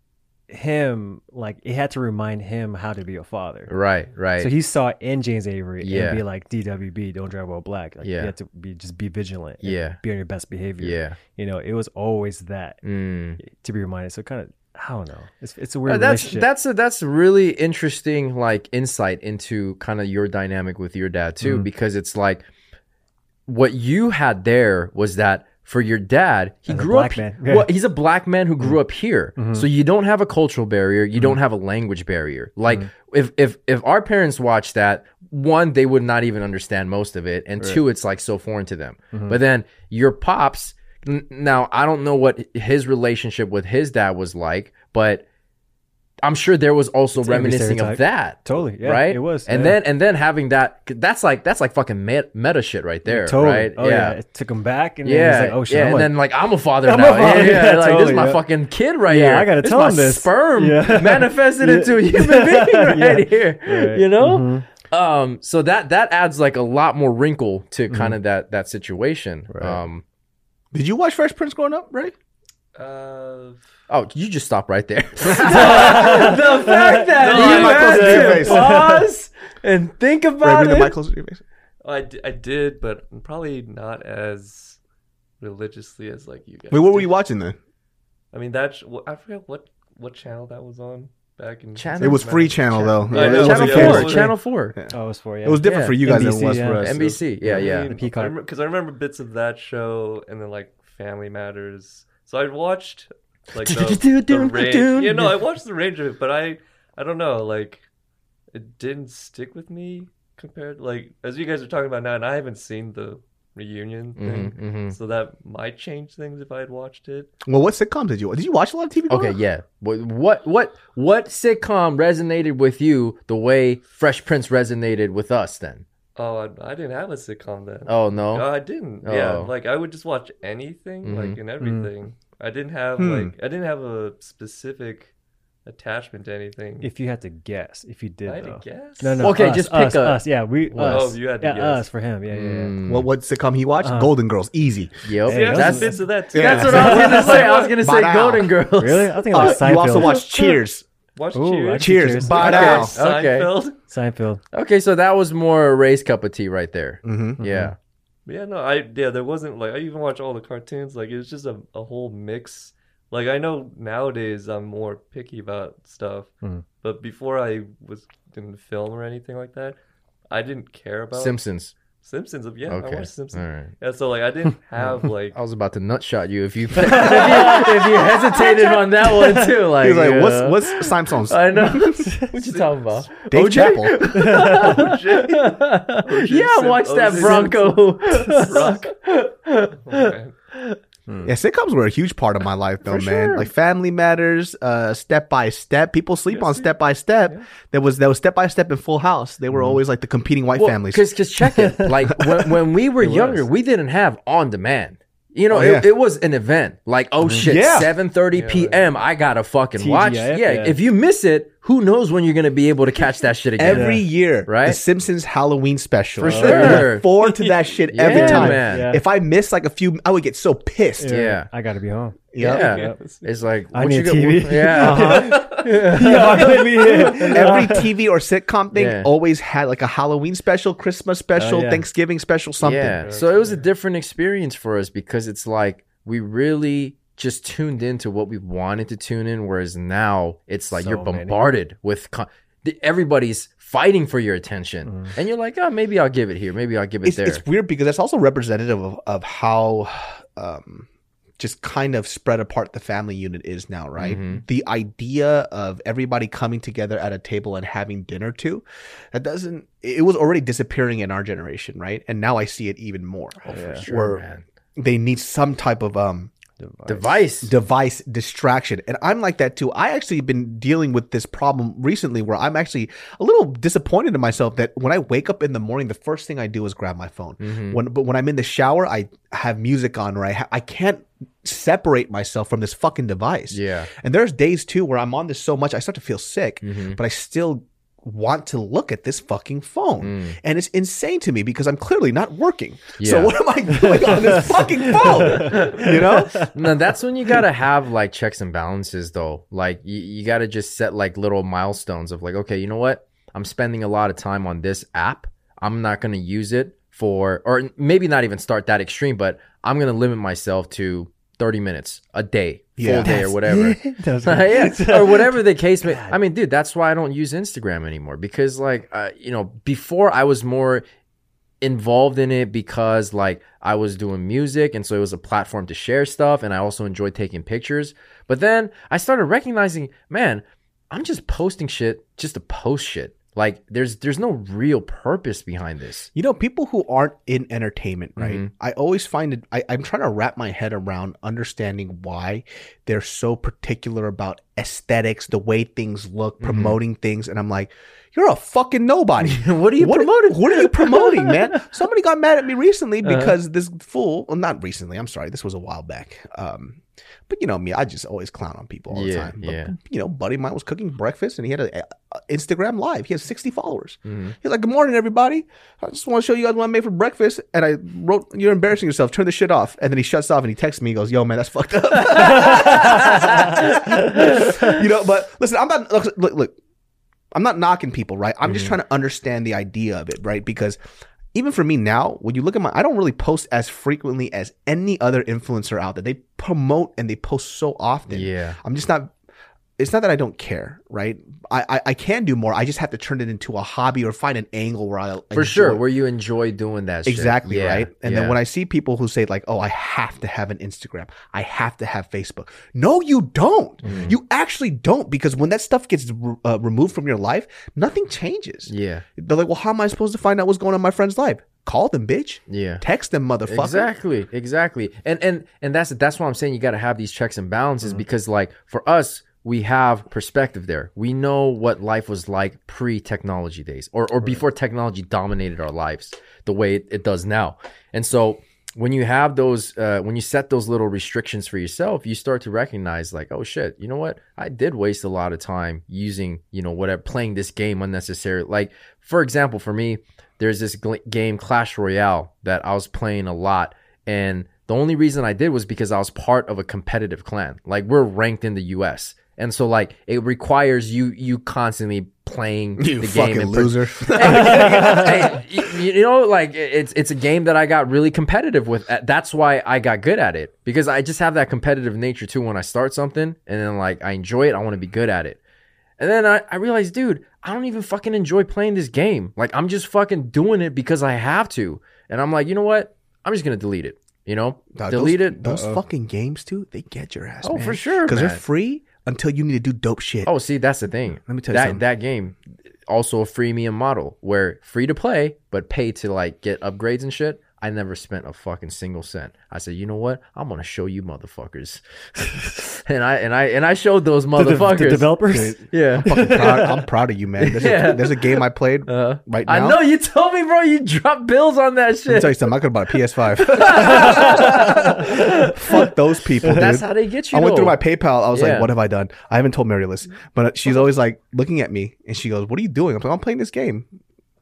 him like it had to remind him how to be a father. Right, right. So he saw it in James Avery Yeah. and be like DWB, don't drive while black. Like Yeah. you have to be just be vigilant. and Yeah. Be on your best behavior. yeah. You know, it was always that Mm. to be reminded. So kind of I don't know. It's it's a weird Uh, that's that's a that's really interesting like insight into kind of your dynamic with your dad too Mhm. because it's like what you had there was that for your dad he As grew up. Yeah. well he's a black man who grew up here Mhm. so you don't have a cultural barrier you don't have a language barrier like if if if our parents watched that one they would not even understand most of it and two it's like so foreign to them Mhm. but then your pops now I don't know what his relationship with his dad was like but I'm sure there was also It's reminiscing of that totally yeah, right? It was. and yeah. then and then having that that's like that's like fucking meta, shit right there, totally. right? Oh yeah. It took him back and then yeah, he's like, oh shit. yeah, I'm and like, then like I'm a father (laughs) I'm a now. father, yeah, yeah, yeah, like this is my yeah. fucking kid right Yeah, here. I gotta This tell him this. Sperm Yeah. (laughs) manifested Yeah. into a human (laughs) being right Yeah. here. Right. You know, Mhm. um, so that that adds like a lot more wrinkle to kind of that that situation. Right. Um, Did you watch Fresh Prince growing up, right? Uh, oh, you just stop right there. (laughs) the fact that No, you I- had to yeah. face. pause and think Right, about bring the it. mic closer to your face. I, d- I did, but probably not as religiously as like you guys. Wait, what were you watching then? I mean, that sh- I forget what what channel that was on back in. Channel- It was free channel though. I it wasn't yeah, cable. Channel four. Channel four. Oh, it was for yeah. It was different Yeah. for you guys than it NBC, was yeah. for us. NBC. Yeah, yeah. The Peacock. Because I, remember bits of that show and then like Family Matters. So I watched like the, the (laughs) range. You know, I watched the range of it, but I I don't know, like it didn't stick with me compared like as you guys are talking about now, and I haven't seen the reunion thing. Mhm, mhm. So that might change things if I had watched it. Well, what sitcoms did you watch? Did you watch a lot of TV? growing Okay, up? yeah. What what what what sitcom resonated with you the way Fresh Prince resonated with us then? Oh, I, I didn't have a sitcom then. Oh no. No, I didn't. Yeah, Oh. like I would just watch anything, Mhm. like and everything. I didn't have Hmm. like I didn't have a specific attachment to anything. If you had to guess, if you did I had though. to guess. No, no. Okay, us, just pick us, a- us. Yeah, we Well, us. oh, you had to yeah, guess. us for him. Yeah, yeah, yeah. Mm, What what sitcom he watched? Uh-huh. Golden Girls, easy. Yep. See, I that's was bits of that too. Yeah. that's what I was gonna say. I was gonna say Bada. Golden Girls. Really? I think Uh, like Seinfeld. you also watched Cheers. Watch Ooh, I Cheers. can- Cheers. Cheers. Bada. Okay. Seinfeld. Seinfeld. Okay, so that was more a Ray's cup of tea right there. Mm-hmm. Yeah. Yeah, no, I yeah, there wasn't like I even watch all the cartoons. Like it was just a, a whole mix. Like I know nowadays I'm more picky about stuff, Mhm. but before I was in film or anything like that, I didn't care about Simpsons. Simpsons. Yeah, okay. I watched Simpsons. All right. Yeah, so like I didn't (laughs) have like I was about to nutshot you if you (laughs) (laughs) if you, if you hesitated on that one too. Like, He was like, uh, "What's what's Simpsons?" I know. what you talking about? Dave OJ? Chappelle. yeah, watch that OJ Bronco. Rock. Oh, man. Yeah, sitcoms were a huge part of my (laughs) life, though, For man. sure. Like Family Matters, uh, Step by Step. People sleep Yes, on. Step by Step. There was there was Step by Step in Full House. They were always like the competing white families. Because because check it. Like when when we were (laughs) younger, was. we didn't have on demand. You know, Oh, it, yeah. it was an event. Like, oh mm-hmm. shit, Yeah. seven thirty Yeah, p.m. I gotta fucking watch. TGIF, Yeah, yeah. if you miss it, who knows when you're gonna be able to catch that shit again? Every year, Right? The Simpsons Halloween special. For I sure. look forward to that shit every time. man. Yeah. If I miss like a few, I would get so pissed. Yeah. I gotta be home. Yeah. Yeah. It's like I what need you a TV. got- Yeah. Uh-huh. (laughs) yeah, let me in. Every TV or sitcom thing Yeah. always had like a Halloween special, Christmas special, yeah. Thanksgiving special, something. Yeah. So it was a different experience for us because it's like we really just tuned into what we wanted to tune in, whereas now it's like So you're many. bombarded with. Con- the- everybody's fighting for your attention, Mm-hmm. and you're like, oh, maybe I'll give it here, maybe I'll give it it's, there. it's weird because that's also representative of, of how um, just kind of spread apart the family unit is now, right? Mhm. The idea of everybody coming together at a table and having dinner too, that doesn't, it was already disappearing in our generation, right? And now I see it even more. oh, for Yeah. sure, Where man. they need some type of um, Device. device distraction. And I'm like that too. I actually been dealing with this problem recently where I'm actually a little disappointed in myself that when I wake up in the morning, the first thing I do is grab my phone. Mhm. When but when I'm in the shower, I have music on or I ha- I can't separate myself from this fucking device. Yeah. And there's days too where I'm on this so much I start to feel sick, Mhm. but I still want to look at this fucking phone. Mm. And it's insane to me because I'm clearly not working. Yeah. So (laughs) what am I doing on this (laughs) fucking phone? You know? no, that's when you gotta have like checks and balances, though. Like you, you gotta just set like little milestones of like, okay, you know what? I'm spending a lot of time on this app. I'm not gonna use it for, or maybe not even start that extreme, but I'm gonna limit myself to 30 minutes a day, full Yeah. day or whatever. (laughs) (laughs) Yeah, (laughs) or whatever the case may. I mean, dude, that's why I don't use Instagram anymore because, like, uh, you know, before I was more involved in it because, like, I was doing music, and so it was a platform to share stuff, and I also enjoyed taking pictures. But then I started recognizing, man, I'm just posting shit just to post shit. Like, there's there's no real purpose behind this. You know, people who aren't in entertainment, right? Mhm. I always find it, I, I'm trying to wrap my head around understanding why they're so particular about aesthetics, the way things look, Mhm. promoting things. And I'm like, you're a fucking nobody. (laughs) what are you what, promoting? What are you promoting, (laughs) man? Somebody got mad at me recently Uh-huh. because this fool, well, not recently, I'm sorry, this was a while back. Um, but you know me, I just always clown on people all the Yeah, time. But, yeah. You know, buddy of mine was cooking breakfast and he had a, a Instagram live. He has 60 followers. Mhm. He's like, "Good morning, everybody. I just want to show you guys what I made for breakfast." And I wrote, "You're embarrassing yourself. Turn the shit off." And then he shuts off and he texts me. He goes, "Yo, man, that's fucked up." (laughs) you know, but listen, I'm not look, look, look I'm not knocking people, right? I'm just trying to understand the idea of it, right? Because even for me now, when you look at my, I don't really post as frequently as any other influencer out there. They promote and they post so often. Yeah. I'm just not. It's not that I don't care, right? I, I I can do more. I just have to turn it into a hobby or find an angle where I For sure, where you enjoy doing that shit. Exactly Yeah, right. And yeah. then when I see people who say like, "Oh, I have to have an Instagram. I have to have Facebook." No, you don't. Mm. You actually don't because when that stuff gets uh, removed from your life, nothing changes. Yeah. They're like, "Well, how am I supposed to find out what's going on in my friend's life?" Call them, bitch. Yeah. Text them, motherfucker. Exactly, exactly, and and and that's that's why I'm saying you got to have these checks and balances Mm-hmm. because like for us, we have perspective there. We know what life was like pre-technology days, or or before technology dominated our lives the way it, it does now. And so when you have those uh, when you set those little restrictions for yourself you start to recognize like oh shit you know what i did waste a lot of time using you know whatever playing this game unnecessarily like for example for me there's this gl- game clash royale that i was playing a lot and the only reason i did was because i was part of a competitive clan like we're ranked in the us and so like it requires you you constantly playing You the fucking game and loser. (laughs) Hey, you you know, like it's it's a game that I got really competitive with. That's why I got good at it because I just have that competitive nature too. When I start something and then like I enjoy it, I want to be good at it. And then I, I realized, dude, I don't even fucking enjoy playing this game. Like I'm just fucking doing it because I have to. And I'm like, you know what? I'm just gonna delete it. You know, Dog, delete those, it. Those fucking games, too, they get your ass. Oh, man. for sure, Because they're free until you need to do dope shit. Oh, see, that's the thing. Let me tell you that something. that game also a freemium model where free to play but pay to like get upgrades and shit. I never spent a fucking single cent. I said, you know what? I'm gonna show you motherfuckers, (laughs) and I and I and I showed those motherfuckers. the developers. (laughs) yeah, Fucking proud, I'm proud of you, man. There's, Yeah. a, there's a game I played Uh, right now. I know you told me, bro. You dropped bills on that Let me shit. tell you something. I could have bought a PS5. (laughs) Fuck those people, dude. That's how they get you. I went through my PayPal. I was Yeah. like, "What have I done?" I haven't told Mary Liz, but she's always like looking at me, and she goes, "What are you doing?" I'm like, "I'm playing this game."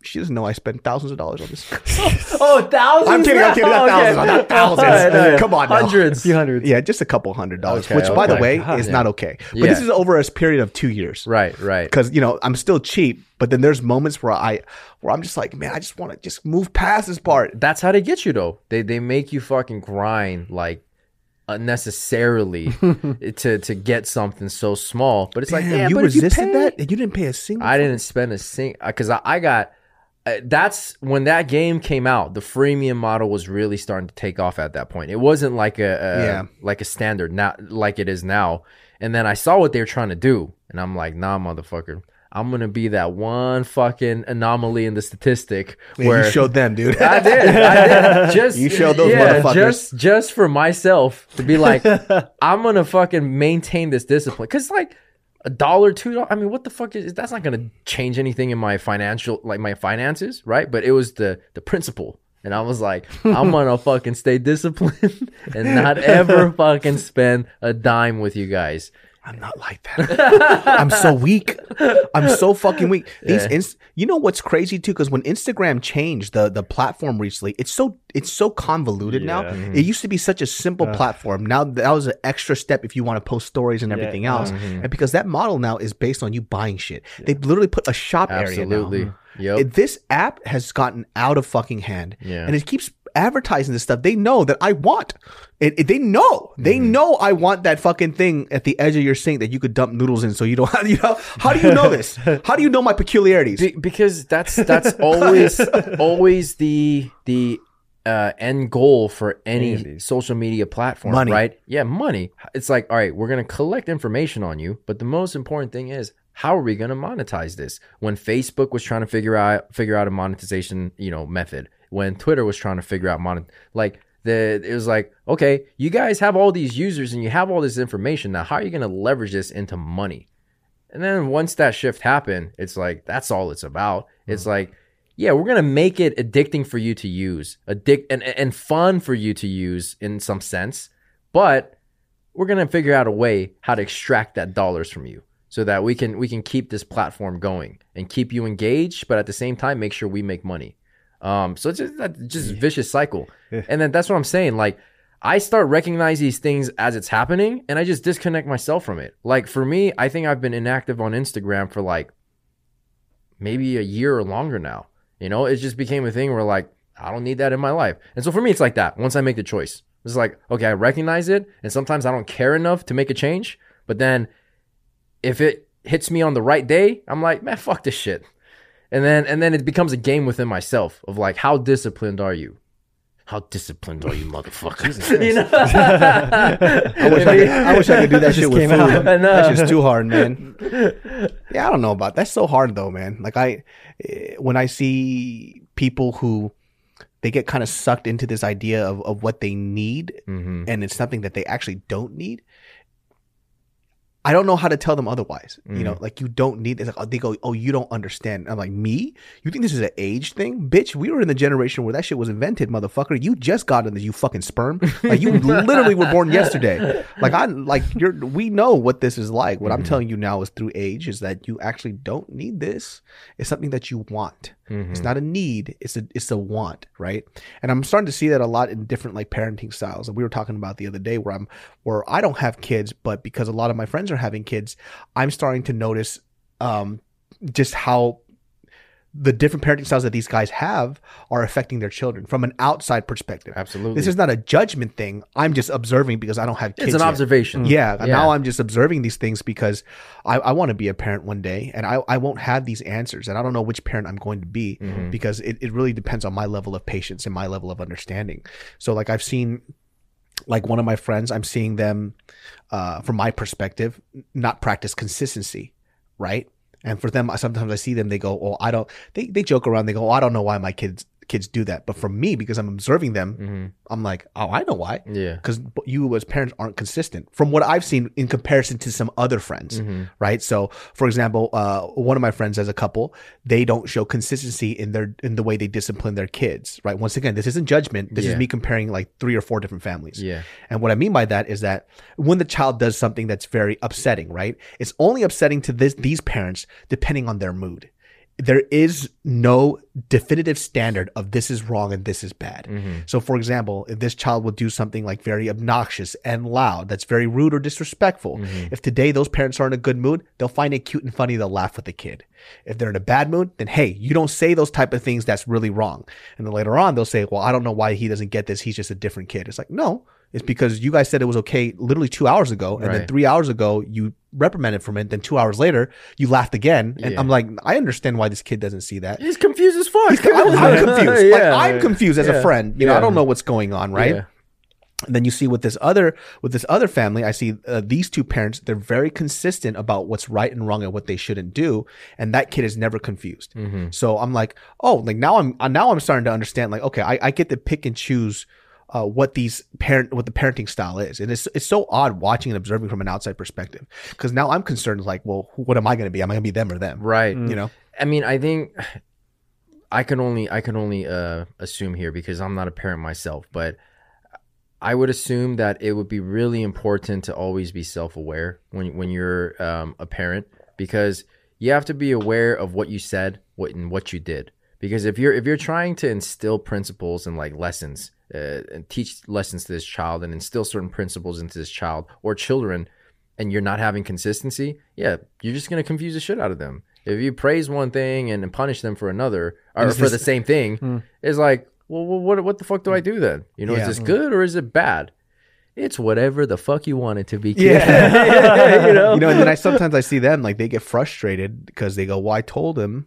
She doesn't know I spent thousands of dollars on this. (laughs) Oh, thousands. I'm kidding. I'm kidding. Not Okay. thousands. Not thousands. All right, all right. Come on, now. hundreds. A few hundreds. Yeah, just a couple hundred dollars, Okay, which, by the way, God. is Yeah. not okay. But Yeah. this is over a period of two years. Right, right. Because you know I'm still cheap, but then there's moments where I, where I'm just like, man, I just want to just move past this part. That's how they get you though. They they make you fucking grind like unnecessarily (laughs) to to get something so small. But it's like, yeah, you but if you resisted pay- that, and you didn't pay a single. I didn't spend a single because uh, I, I got. Uh, that's when that game came out. The freemium model was really starting to take off at that point. It wasn't like a, a Yeah. like a standard now, like it is now. And then I saw what they were trying to do, and I'm like, nah, motherfucker. I'm gonna be that one fucking anomaly in the statistic Yeah, where you showed them, dude. I did. I did. (laughs) Just You showed those motherfuckers. Just just for myself to be like, (laughs) I'm gonna fucking maintain this discipline. Cause like a dollar, two dollars. I mean, what the fuck is that's not gonna change anything in my financial like my finances, right? But it was the the principle. And I was like, I'm gonna (laughs) fucking stay disciplined (laughs) and not ever (laughs) fucking spend a dime with you guys. I'm not like that. (laughs) I'm so weak. I'm so fucking weak. These, Yeah. inst- you know what's crazy too? Because when Instagram changed the the platform recently, it's so it's so convoluted now. Yeah. It used to be such a simple uh. platform. Now that was an extra step if you want to post stories and everything else. Mm-hmm. And because that model now is based on you buying shit, they literally put a shop area now. Absolutely. Yep. It- this app has gotten out of fucking hand. Yeah. And it keeps advertising this stuff. They know that I want. It, it- they know. They Mm-hmm. know I want that fucking thing at the edge of your sink that you could dump noodles in so you don't (laughs) you know how do you know this? How do you know my peculiarities? Be- because that's that's always (laughs) always the the uh, end goal for Any social media platform, Money. right? Yeah, money. It's like, all right, we're gonna collect information on you, but the most important thing is how are we gonna monetize this? When Facebook was trying to figure out figure out a monetization, you know, method, when Twitter was trying to figure out mon like the it was like, okay, you guys have all these users and you have all this information. Now, how are you gonna leverage this into money? And then once that shift happened, it's like that's all it's about. It's mm. like, yeah, we're gonna make it addicting for you to use, addict and and fun for you to use in some sense, but we're gonna figure out a way how to extract that dollars from you so that we can we can keep this platform going and keep you engaged, but at the same time make sure we make money. Um, so it's just that just vicious cycle, and then that's what I'm saying. Like I start recognize these things as it's happening and I just disconnect myself from it. Like for me, I think I've been inactive on Instagram for like maybe a year or longer now. You know, it just became a thing where like I don't need that in my life. And so for me it's like that. Once I make the choice. It's like, okay, I recognize it and sometimes I don't care enough to make a change, but then if it hits me on the right day, I'm like, man, fuck this shit. And then and then it becomes a game within myself of like how disciplined are you? How disciplined are you, (laughs) motherfucker? (laughs) you know? (laughs) I wish I, could, I wish I could do that shit with food. out. I know. That's just too hard, man. Yeah, I don't know about that's so hard though, man. Like I, eh, when I see people who they get kind of sucked into this idea of, of what they need, Mhm. and it's something that they actually don't need. I don't know how to tell them otherwise. You Mm. know, like you don't need this. Like, they go, oh, you don't understand. I'm like, me? You think this is an age thing, bitch? We were in the generation where that shit was invented, motherfucker. You just got in this, you fucking sperm. Like you (laughs) literally were born yesterday. Like I, like you're. We know what this is like. What I'm Mm-hmm. telling you now is through age is that you actually don't need this. It's something that you want. Mm-hmm. It's not a need. It's a it's a want, right? And I'm starting to see that a lot in different like parenting styles. And we were talking about the other day where I'm where I don't have kids, but because a lot of my friends are having kids, I'm starting to notice um, just how the different parenting styles that these guys have are affecting their children from an outside perspective. Absolutely. This is not a judgment thing. I'm just observing because I don't have kids. it's an yet. observation. Yeah, Yeah. Now I'm just observing these things because I, I want to be a parent one day and I, I won't have these answers. And I don't know which parent I'm going to be Mhm. because it, it really depends on my level of patience and my level of understanding. So, like, I've seen, like, one of my friends, I'm seeing them, uh, from my perspective, not practice consistency, right? And for them, sometimes I see them, they go, Oh, I don't, they, they joke around, they go, Oh, I don't know why my kids, kids do that. But for me, because I'm observing them, Mhm. I'm like, Oh, I know why Yeah. because you as parents aren't consistent from what I've seen in comparison to some other friends, Mhm. right? So, for example, uh, one of my friends as a couple, they don't show consistency in their in the way they discipline their kids, right? Once again, this isn't judgment. This Yeah. is me comparing like three or four different families. Yeah. And what I mean by that is that when the child does something that's very upsetting, right? It's only upsetting to this these parents depending on their mood. There is no definitive standard of this is wrong and this is bad. Mhm. So, for example, if this child will do something like very obnoxious and loud, that's very rude or disrespectful, Mhm. if today those parents are in a good mood, they'll find it cute and funny. They'll laugh with the kid. If they're in a bad mood, then hey, you don't say those type of things. That's really wrong. And then later on, they'll say, well, I don't know why he doesn't get this. He's just a different kid. It's like, no, it's because you guys said it was okay literally two hours ago. And then three hours ago, you reprimanded from it. Then two hours later, you laughed again. And Yeah. I'm like, I understand why this kid doesn't see that. He's confused as fuck. He's- I'm, I'm (laughs) confused. Like, I'm confused as a friend. You know, I don't know what's going on, right? Yeah. And then you see with this other with this other family, I see uh, these two parents. They're very consistent about what's right and wrong and what they shouldn't do, and that kid is never confused. Mhm. So I'm like, oh, like now I'm uh, now I'm starting to understand. Like, okay, I, I get to pick and choose uh, what these parent what the parenting style is, and it's it's so odd watching and observing from an outside perspective because now I'm concerned like, well, what am I going to be? Am I going to be them or them? Right. You know? I mean, I think I can only I can only uh, assume here because I'm not a parent myself, but I would assume that it would be really important to always be self aware when when you're um, a parent because you have to be aware of what you said, what and what you did. Because if you're if you're trying to instill principles and like lessons uh, and teach lessons to this child and instill certain principles into this child or children, and you're not having consistency, yeah, you're just gonna confuse the shit out of them. If you praise one thing and punish them for another or for this- the same thing, it's like, well, well, what what the fuck do I do then? You know, Yeah. is this good or is it bad? It's whatever the fuck you want it to be. (laughs) Yeah. you know. you know, and then I sometimes I see them like they get frustrated because they go, "Well, I told him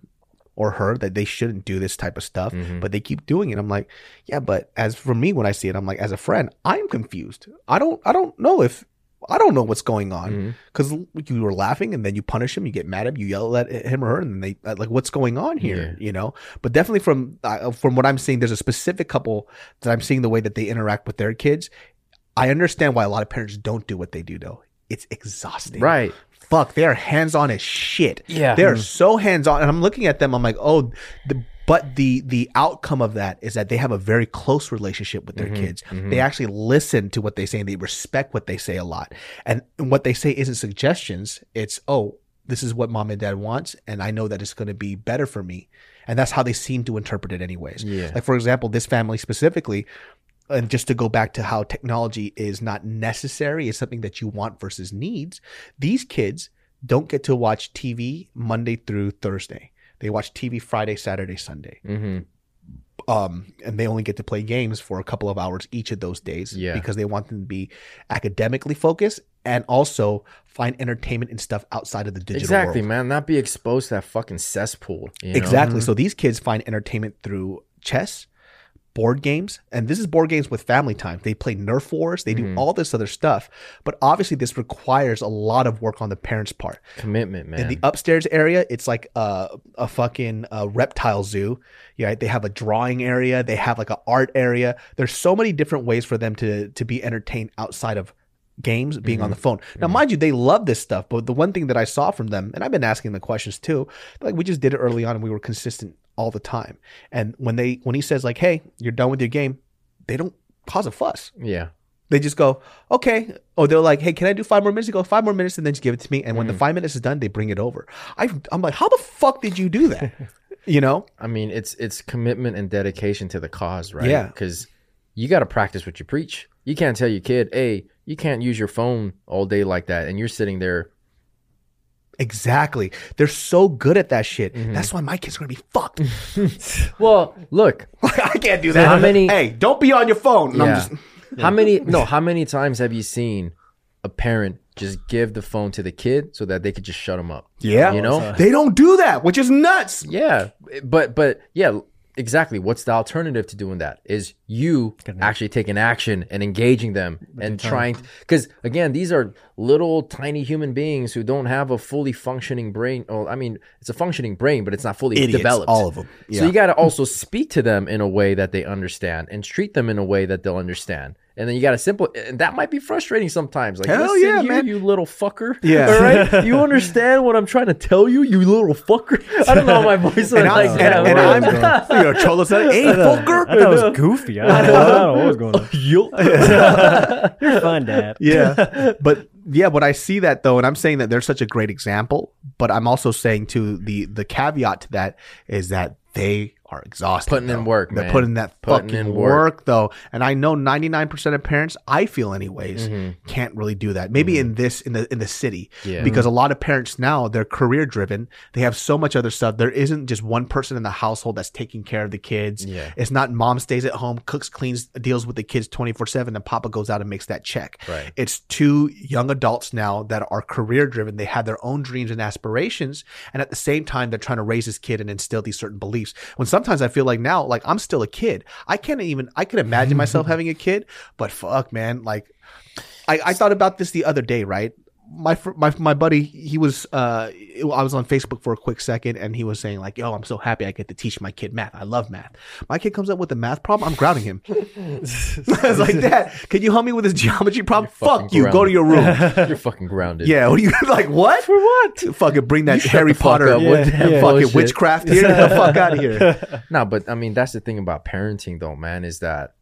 or her that they shouldn't do this type of stuff, Mhm. but they keep doing it." I'm like, "Yeah, but as for me, when I see it, I'm like, as a friend, I'm confused. I don't, I don't know if." I don't know what's going on because you were laughing and then you punish him, you get mad at him, you yell at him or her, and then they uh, like, what's going on here? You know. But definitely from uh, from what I'm seeing, there's a specific couple that I'm seeing the way that they interact with their kids. I understand why a lot of parents don't do what they do though. It's exhausting. Right. Fuck, they are hands on as shit. Yeah. They're so hands on. And I'm looking at them, I'm like, oh, the, but the the outcome of that is that they have a very close relationship with their Mhm, kids. mhm. They actually listen to what they say and they respect what they say a lot. And what they say isn't suggestions. It's, oh, this is what mom and dad wants, and I know that it's going to be better for me. And that's how they seem to interpret it, anyways. Yeah. Like, for example, this family specifically, and just to go back to how technology is not necessary, is something that you want versus needs. These kids don't get to watch TV Monday through Thursday. They watch TV Friday, Saturday, Sunday. hmm Um, and they only get to play games for a couple of hours each of those days Yeah. because they want them to be academically focused and also find entertainment and stuff outside of the digital Exactly, world. man. Not be exposed to that fucking cesspool. you know? Exactly. So these kids find entertainment through chess, board games, and this is board games with family time. They play Nerf Wars, they do Mhm. all this other stuff. But obviously, this requires a lot of work on the parents' part. Commitment, man. In the upstairs area, it's like a, a fucking uh, reptile zoo. Yeah, they have a drawing area. They have like an art area. There's so many different ways for them to to be entertained outside of games being on the phone. Now, mind you, they love this stuff, but the one thing that I saw from them, and I've been asking the questions too, like we just did it early on and we were consistent all the time. And when they when he says like, "Hey, you're done with your game," they don't cause a fuss. Yeah. They just go, okay. Or they're like, hey, can I do five more minutes? They go, five more minutes, and then just give it to me. And when the mm. five minutes is done, they bring it over. I, I'm like, how the fuck did you do that? (laughs) you know? I mean, it's it's commitment and dedication to the cause, right? Yeah. Because you got to practice what you preach. You can't tell your kid, "Hey, you can't use your phone all day like that," and you're sitting there. Exactly. They're so good at that shit. Mm-hmm. That's why my kids are gonna be fucked. (laughs) Well, look, (laughs) I can't do that. How many- Hey, don't be on your phone. Yeah. just, how many? No, how many times have you seen a parent just give the phone to the kid so that they could just shut them up? yeah. You know? they don't do that, which is nuts. Yeah, but but yeah, exactly. What's the alternative to doing that? Is you actually taking action and engaging them and trying because again, these are little tiny human beings who don't have a fully functioning brain. Oh, I mean, it's a functioning brain, but it's not fully Idiots, developed. all of them. So you got to also speak to them in a way that they understand and treat them in a way that they'll understand. And then you got to simple, and that might be frustrating sometimes. Like, Hell yeah, here, man. you little fucker. Yeah. (laughs) all right. (laughs) You understand what I'm trying to tell you, you little fucker. I don't know my voice and, like I, that. and, and bro. I'm, (laughs) you know, Cholo said, hey, fucker. That was goofy. I don't, know, I don't know what was going on. You're fine, Dad. yeah but yeah but i see that though and i'm saying that they're such a great example but i'm also saying too the the caveat to that is that they are exhausted Putting in work, they're man. putting that Putting fucking in work. work. though and i know 99% of parents i feel anyways mm-hmm. can't really do that maybe mm-hmm. in this in the in the city Yeah. because mm-hmm. a lot of parents now they're career driven they have so much other stuff there isn't just one person in the household that's taking care of the kids Yeah. it's not mom stays at home cooks cleans deals with the kids 24-7 and papa goes out and makes that check Right. it's two young adults now that are career driven. They have their own dreams and aspirations. And at the same time, they're trying to raise this kid and instill these certain beliefs. When sometimes I feel like now, like I'm still a kid. I can't even, I can imagine myself (laughs) having a kid, but fuck, man. Like, I, I thought about this the other day, right? My, fr- my my buddy, he was uh, I was on Facebook for a quick second, and he was saying like, "Yo, I'm so happy I get to teach my kid math. I love math. My kid comes up with a math problem, I'm grounding him. (laughs) (laughs) I was like, Dad, can you help me with this geometry problem? fucking Fuck you. Go to your room. (laughs) You're fucking grounded. Yeah, what are you like? What for? What? Fucking bring that shut Harry the fuck Potter, up yeah, that fucking bullshit. witchcraft here. Get the fuck out of here. No, but I mean that's the thing about parenting though, man, is that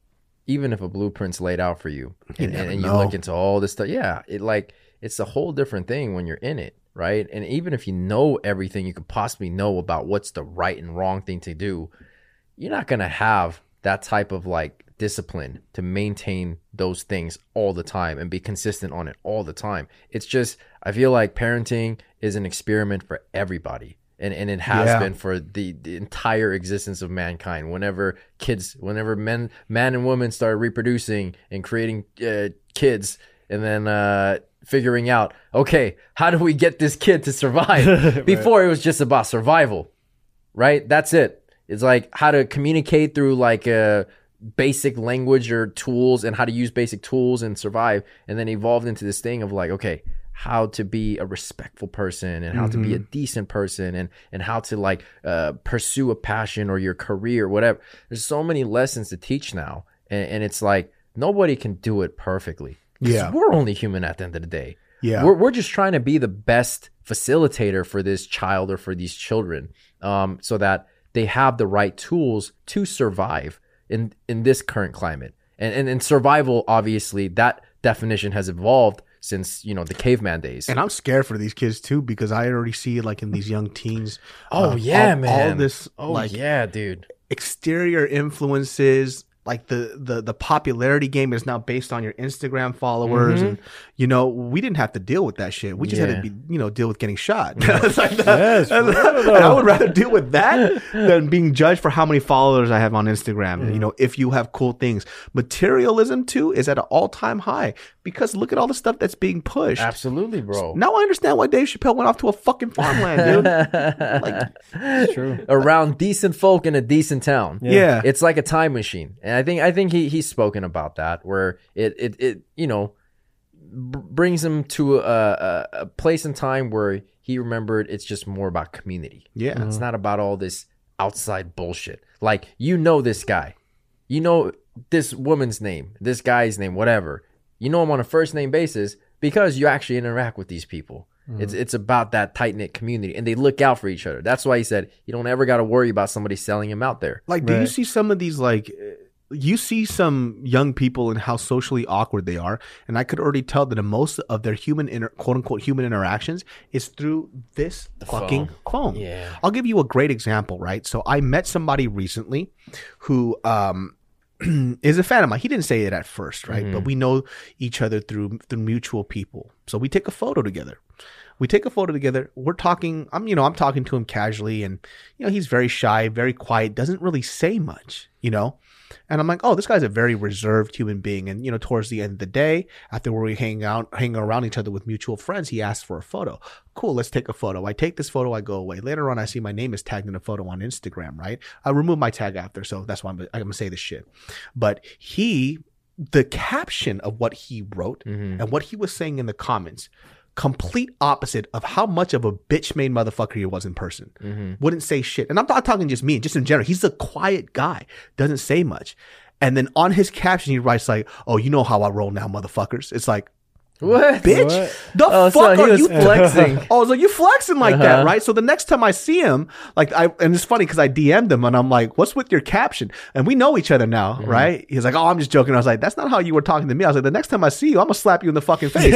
even if a blueprint's laid out for you and, never and, and you know. look into all this stuff, yeah, it like it's a whole different thing when you're in it, right? And even if you know everything you could possibly know about what's the right and wrong thing to do, you're not gonna have that type of like discipline to maintain those things all the time and be consistent on it all the time. It's just I feel like parenting is an experiment for everybody. And, and it has Yeah. been for the, the entire existence of mankind. Whenever kids, whenever men, man and woman started reproducing and creating uh, kids, and then uh, figuring out, okay, how do we get this kid to survive? (laughs) Before it was just about survival, right? That's it. It's like how to communicate through like uh, basic language or tools and how to use basic tools and survive. And then evolved into this thing of like, okay, how to be a respectful person and how to be a decent person and and how to like uh, pursue a passion or your career, whatever. There's so many lessons to teach now, and, and it's like nobody can do it perfectly. Yeah. we're only human at the end of the day. Yeah. We're, we're just trying to be the best facilitator for this child or for these children um, so that they have the right tools to survive in, in this current climate. And, and, and survival, obviously, that definition has evolved since, you know, the caveman days. And I'm scared for these kids too because I already see like in these young teens. oh, uh, yeah, all, man. All this oh, like yeah, dude. exterior influences. Like the, the the popularity game is now based on your Instagram followers, mm-hmm. and you know we didn't have to deal with that shit. We just had to be you know deal with getting shot. (laughs) It's like. Yes, I would rather deal with that (laughs) than being judged for how many followers I have on Instagram. You know, if you have cool things, materialism too is at an all time high because look at all the stuff that's being pushed. Absolutely, bro. Now I understand why Dave Chappelle went off to a fucking farmland, dude. (laughs) like, true. Around decent folk in a decent town. yeah. it's like a time machine and i think i think he he's spoken about that where it it, it you know b- brings him to a, a, a place in time where he remembered it's just more about community Yeah. it's not about all this outside bullshit like you know this guy you know this woman's name this guy's name whatever You know him on a first name basis because you actually interact with these people. Mm-hmm. It's it's about that tight knit community, and they look out for each other. That's why he said you don't ever got to worry about somebody selling him out there. Like, do you see some of these like? Eh, You see some young people and how socially awkward they are, and I could already tell that the most of their human inter- quote unquote human interactions is through this fucking phone. Yeah. I'll give you a great example, right? So I met somebody recently who um (clears throat) is a fan of mine. He didn't say it at first, right? But we know each other through through mutual people. So we take a photo together. We take a photo together. We're talking. I'm, you know, I'm talking to him casually, and you know, he's very shy, very quiet, doesn't really say much, you know. And I'm like, oh, this guy's a very reserved human being. And you know, towards the end of the day, after we hang out, hanging around each other with mutual friends, he asks for a photo. Cool, let's take a photo. I take this photo, I go away. Later on, I see my name is tagged in a photo on Instagram. Right? I remove my tag after, so that's why I'm, I'm gonna say this shit. But he, the caption of what he wrote mm-hmm. and what he was saying in the comments complete opposite of how much of a bitch made motherfucker he was in person. Mm-hmm. Wouldn't say shit. And I'm not talking just me, just in general. He's a quiet guy, doesn't say much. And then on his caption, he writes like, "Oh, you know how I roll now, motherfuckers." It's like, What? bitch, What? the Oh, fuck he are you (laughs) flexing. oh, so like, you flexing like that, Uh-huh. right? So the next time I see him, like I, and it's funny because I DM'd him and I'm like, what's with your caption? And we know each other now, Mm-hmm. right? He's like, oh, I'm just joking. I was like, that's not how you were talking to me. I was like, the next time I see you, I'm gonna slap you in the fucking face.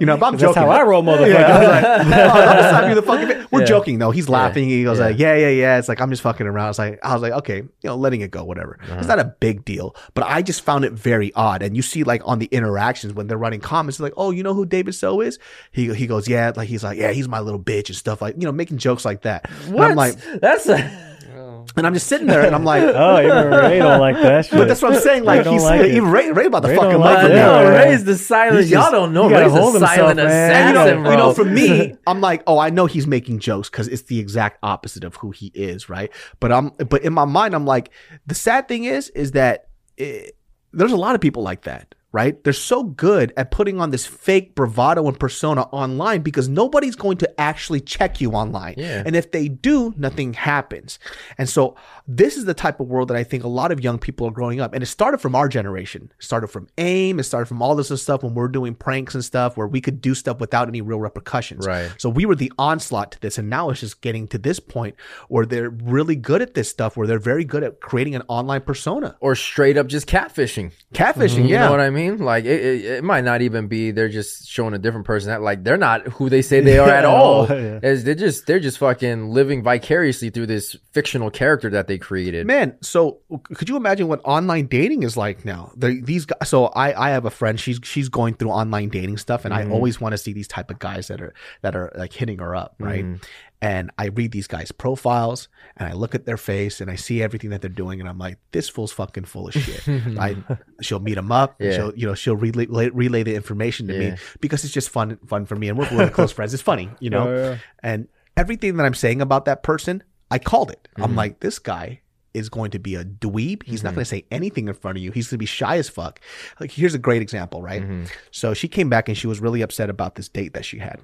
You know, if I'm That's joking. how I roll, motherfucker. Yeah, I was like, (laughs) oh, I'm gonna slap you in the fucking face. We're Yeah. joking though. He's laughing. He goes Yeah. like, yeah, yeah, yeah. It's like I'm just fucking around. It's like I was like, okay, you know, letting it go, whatever. Uh-huh. It's not a big deal, but I just found it very odd. And you see, like on the interactions when they're running comments, like, oh, you know who David So is? He he goes, yeah, like he's like, yeah, he's my little bitch and stuff like, you know, making jokes like that. What? And I'm like, That's a, oh. and I'm just sitting there and I'm like. (laughs) Oh, even Ray don't like that shit. But that's what I'm saying. Like he's like even Ray, Ray about to Ray fucking don't like like it. no, Yeah. Ray's the silent. He's Y'all don't know. he gotta Ray's hold the himself, silent man. And you know, bro. you know, for me, (laughs) I'm like, oh, I know he's making jokes because it's the exact opposite of who he is, right? But I'm, but in my mind, I'm like, the sad thing is, is that it, there's a lot of people like that, right? They're so good at putting on this fake bravado and persona online because nobody's going to actually check you online, Yeah. and if they do, nothing happens. And so, this is the type of world that I think a lot of young people are growing up, and it started from our generation. It started from AIM. It started from all this stuff when we're doing pranks and stuff where we could do stuff without any real repercussions. Right. So we were the onslaught to this, and now it's just getting to this point where they're really good at this stuff, where they're very good at creating an online persona, or straight up just catfishing. catfishing. Mm-hmm. You yeah, know what I mean? Like it, it, it might not even be they're just showing a different person. That like they're not who they say they are at (laughs) all. Yeah. As they're just they're just fucking living vicariously through this fictional character that they created. Man, so could you imagine what online dating is like now? these guys. So I, I have a friend. She's she's going through online dating stuff, and I mm-hmm. always want to see these type of guys that are that are like hitting her up, right? Mm-hmm. And I read these guys' profiles, and I look at their face, and I see everything that they're doing, and I'm like, this fool's fucking full of shit. (laughs) I she'll meet him up, and Yeah. she'll you know she'll relay, relay the information to Yeah. me because it's just fun fun for me, and we're really close friends. It's funny, you (laughs) know. Oh, yeah. And everything that I'm saying about that person, I called it. I'm mm-hmm. like, this guy is going to be a dweeb. He's not mm-hmm. going to say anything in front of you. He's going to be shy as fuck. Like, here's a great example, right? Mm-hmm. So she came back and she was really upset about this date that she had.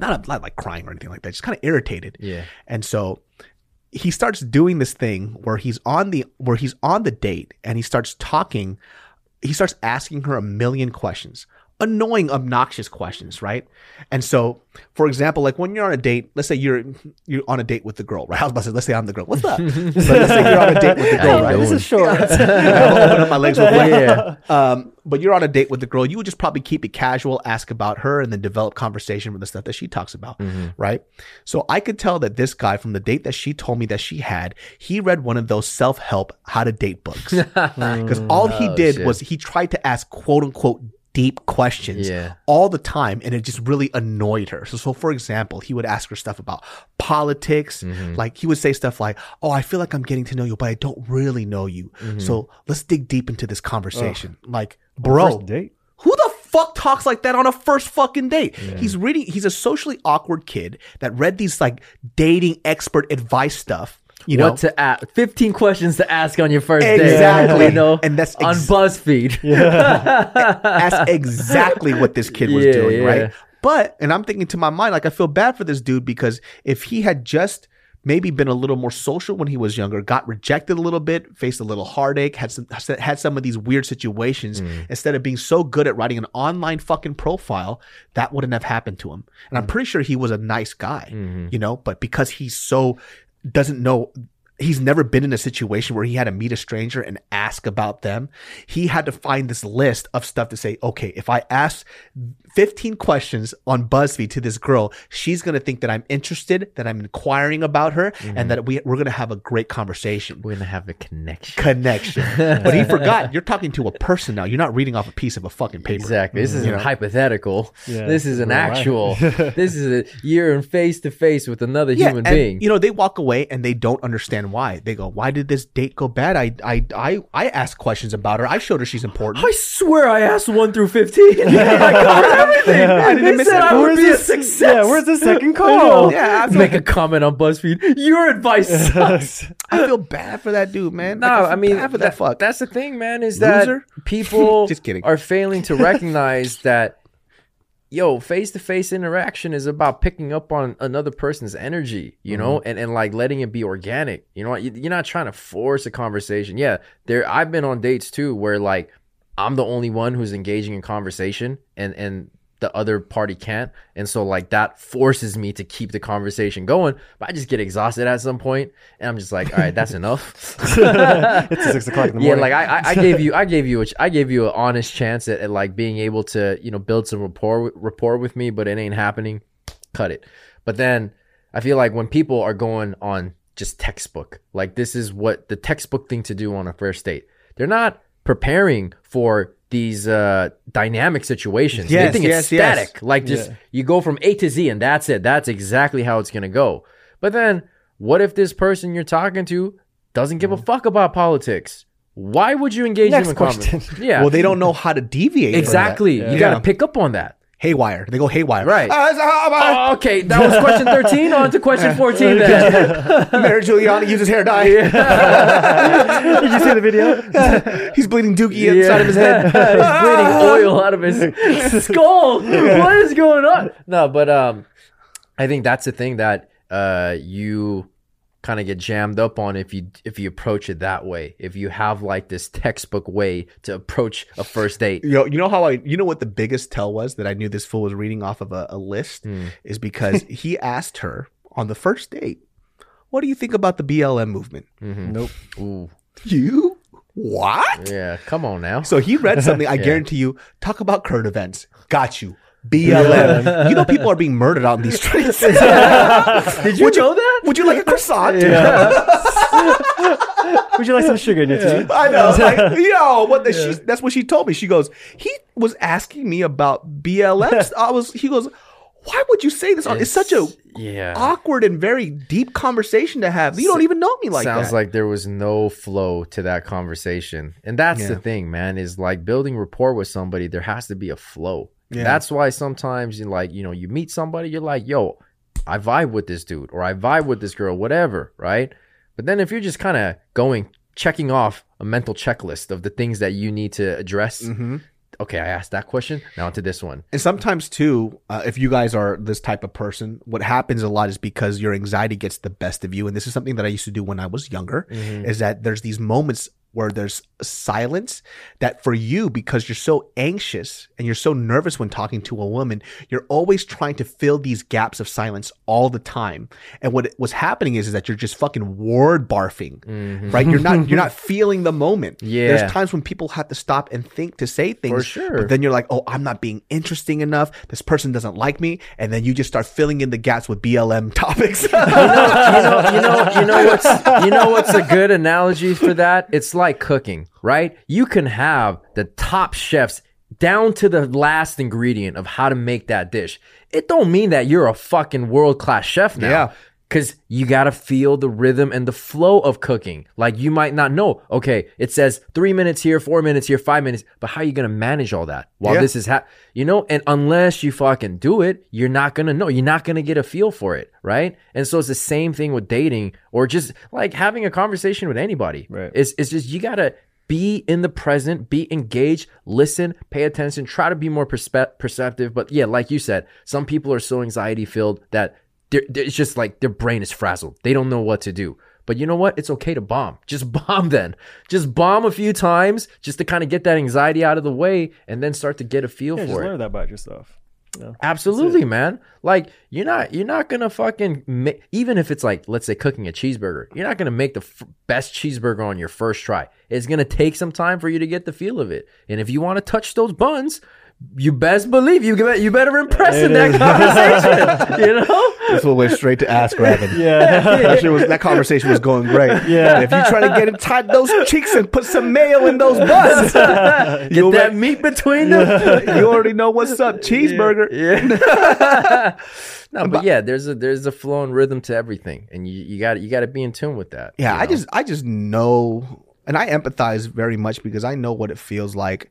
Not, not like crying or anything like that, just kind of irritated. Yeah. And so he starts doing this thing where he's on the where he's on the date and he starts talking he starts asking her a million questions annoying obnoxious questions right and so for example like when you're on a date let's say you're you're on a date with the girl right i was about to say let's say i'm the girl what's up (laughs) so let's say you're on a date with the girl right doing? This is short. I'll open up my legs real quick. (laughs) Yeah. Um, but you're on a date with the girl. You would just probably keep it casual, ask about her, and then develop conversation with the stuff that she talks about, Mm-hmm. right? So I could tell that this guy from the date that she told me that she had, he read one of those self help how to date books (laughs) because all he Oh, did shit. was he tried to ask quote unquote deep questions Yeah. all the time and it just really annoyed her so, so for example he would ask her stuff about politics Mm-hmm. like he would say stuff like oh i feel like i'm getting to know you but i don't really know you Mm-hmm. so let's dig deep into this conversation like bro date. who the fuck talks like that on a first fucking date? He's reading, he's a socially awkward kid that read these like dating expert advice stuff. You know, what to ask? Fifteen questions to ask on your first day, Exactly. You know, And that's on ex- BuzzFeed. that's exactly what this kid was (laughs) Yeah, doing, yeah. right? But, and I'm thinking to my mind, like, I feel bad for this dude because if he had just maybe been a little more social when he was younger, got rejected a little bit, faced a little heartache, had some had some of these weird situations. Mm. Instead of being so good at writing an online fucking profile, that wouldn't have happened to him. And I'm mm. pretty sure he was a nice guy, mm-hmm. you know, but because he's so doesn't know he's never been in a situation where he had to meet a stranger and ask about them. He had to find this list of stuff to say, okay, if I ask 15 questions on BuzzFeed to this girl, she's going to think that I'm interested, that I'm inquiring about her, and mm-hmm. that we, we're going to have a great conversation. We're gonna have a connection. Connection. (laughs) but he forgot. You're talking to a person now. You're not reading off a piece of a fucking paper. Exactly. This mm-hmm. isn't hypothetical. Yeah, this is an real life. actual. this is a you're in face to face with another Yeah, human and, being. You know, they walk away and they don't understand why. They go, "Why did this date go bad?" I, I, I, I asked questions about her. I showed her she's important. I swear I asked one through fifteen. (laughs) I covered (laughs) everything. I didn't they miss said it. I would Where's be a success. Yeah, where's the second (laughs) call? Yeah, I feel, Make a comment on BuzzFeed. Your advice sucks. I feel bad for that dude, man. No, Like, I feel mean bad for that- that fuck. That's the thing, man. Is that Loser. people Just kidding. are failing to recognize that yo face to face interaction is about picking up on another person's energy, you know, Mm-hmm. and and like letting it be organic. You know, you're not trying to force a conversation. Yeah, there. I've been on dates too where like I'm the only one who's engaging in conversation, and and the other party can't. And so like that forces me to keep the conversation going. But I just get exhausted at some point and I'm just like, all right, that's enough. (laughs) it's six o'clock in the (laughs) yeah, morning. like I, I- I gave you, I gave you, a, I gave you an honest chance at, at like being able to, you know, build some rapport, rapport with me, but it ain't happening. Cut it. But then I feel like when people are going on just textbook, like this is what the textbook thing to do on a first date. They're not preparing for these uh dynamic situations. Yes, they think yes, it's yes. static. Like just Yeah. you go from A to Z and that's it. That's exactly how it's gonna go. But then what if this person you're talking to doesn't give a fuck about politics? Why would you engage Next them in question. conversation? Yeah. well, they don't know how to deviate. from that. exactly. You gotta pick up on that. Haywire. They go haywire. Right. Uh, so how about- Oh, okay, that was question 13. On to question 14 (laughs) then. Mary Giuliani uses hair dye. (laughs) Did you see the video? (laughs) He's bleeding dookie inside of his head. He's bleeding oil out of his skull. What is going on? No, but um, I think that's the thing that uh you kind of get jammed up on if you if you approach it that way. If you have like this textbook way to approach a first date. (laughs) You know, you know how I, you know what the biggest tell was that I knew this fool was reading off of a, a list Hmm. is because (laughs) he asked her on the first date, "What do you think about the BLM movement?" nope. Ooh, You what? yeah, come on now. So he read something. I (laughs) guarantee you. Talk about current events. Got you. BLM. (laughs) you know people are being murdered out in these streets. (laughs) Did you Would you know that? Would you like a croissant? (laughs) Would you like some sugar in your tea? I know. Like, yo, what the she, that's what she told me. She goes, he was asking me about BLM. I was he goes, why would you say this? It's, such a yeah. awkward and very deep conversation to have. You don't even know me like Sounds that. like there was no flow to that conversation. And that's the thing, man, is like building rapport with somebody, there has to be a flow. Yeah. That's why sometimes you like, you know, you meet somebody, you're like, yo, I vibe with this dude or I vibe with this girl, whatever, right? But then if you're just kind of going, checking off a mental checklist of the things that you need to address, Mm-hmm. okay, I asked that question, now to this one. And sometimes too, uh, if you guys are this type of person, what happens a lot is because your anxiety gets the best of you. And this is something that I used to do when I was younger. Is that there's these moments where there's silence that for you because you're so anxious and you're so nervous when talking to a woman you're always trying to fill these gaps of silence all the time. And what was happening is, is that you're just fucking word barfing mm-hmm. right? You're not you're not (laughs) feeling the moment. Yeah. there's times when people have to stop and think to say things sure. but then you're like oh i'm not being interesting enough. This person doesn't like me. And then you just start filling in the gaps with blm (laughs) topics. You know, you know, you know what's you know what's a good analogy for that? It's like cooking, right? You can have the top chefs down to the last ingredient of how to make that dish. It don't mean that you're a fucking world class chef now. Yeah. Cause you gotta feel the rhythm and the flow of cooking. Like you might not know. Okay, it says three minutes here, four minutes here, five minutes. But how are you gonna manage all that while Yeah. this is ha- you know? And unless you fucking do it, you're not gonna know. You're not gonna get a feel for it, right? And so it's the same thing with dating or just like having a conversation with anybody. Right. It's it's just you gotta be in the present, be engaged, listen, pay attention, try to be more perspe- perceptive. But yeah, like you said, some people are so anxiety filled that they're, they're- it's just like their brain is frazzled. They don't know what to do. But you know what? It's okay to bomb. (laughs) Just bomb then. Just bomb a few times just to kind of get that anxiety out of the way and then start to get a feel Yeah, just for it. learn that about yourself. Absolutely, man. Like you're not you're not gonna fucking ma- even if it's like let's say cooking a cheeseburger, you're not gonna make the f- best cheeseburger on your first try. It's gonna take some time for you to get the feel of it. And if you want to touch those buns, you best believe you you better impress in that conversation. (laughs) you know. This one went straight to ask Raven. Yeah. That, was, that conversation was going great. Yeah. And if you try to get inside those cheeks and put some mayo in those buns, (laughs) (laughs) Get you, that already, meat between them. you already know what's up. Cheeseburger. Yeah. no, but yeah, there's a there's a flow and rhythm to everything, and you you got you got to be in tune with that. Yeah, you I just I just know and I empathize very much because I know what it feels like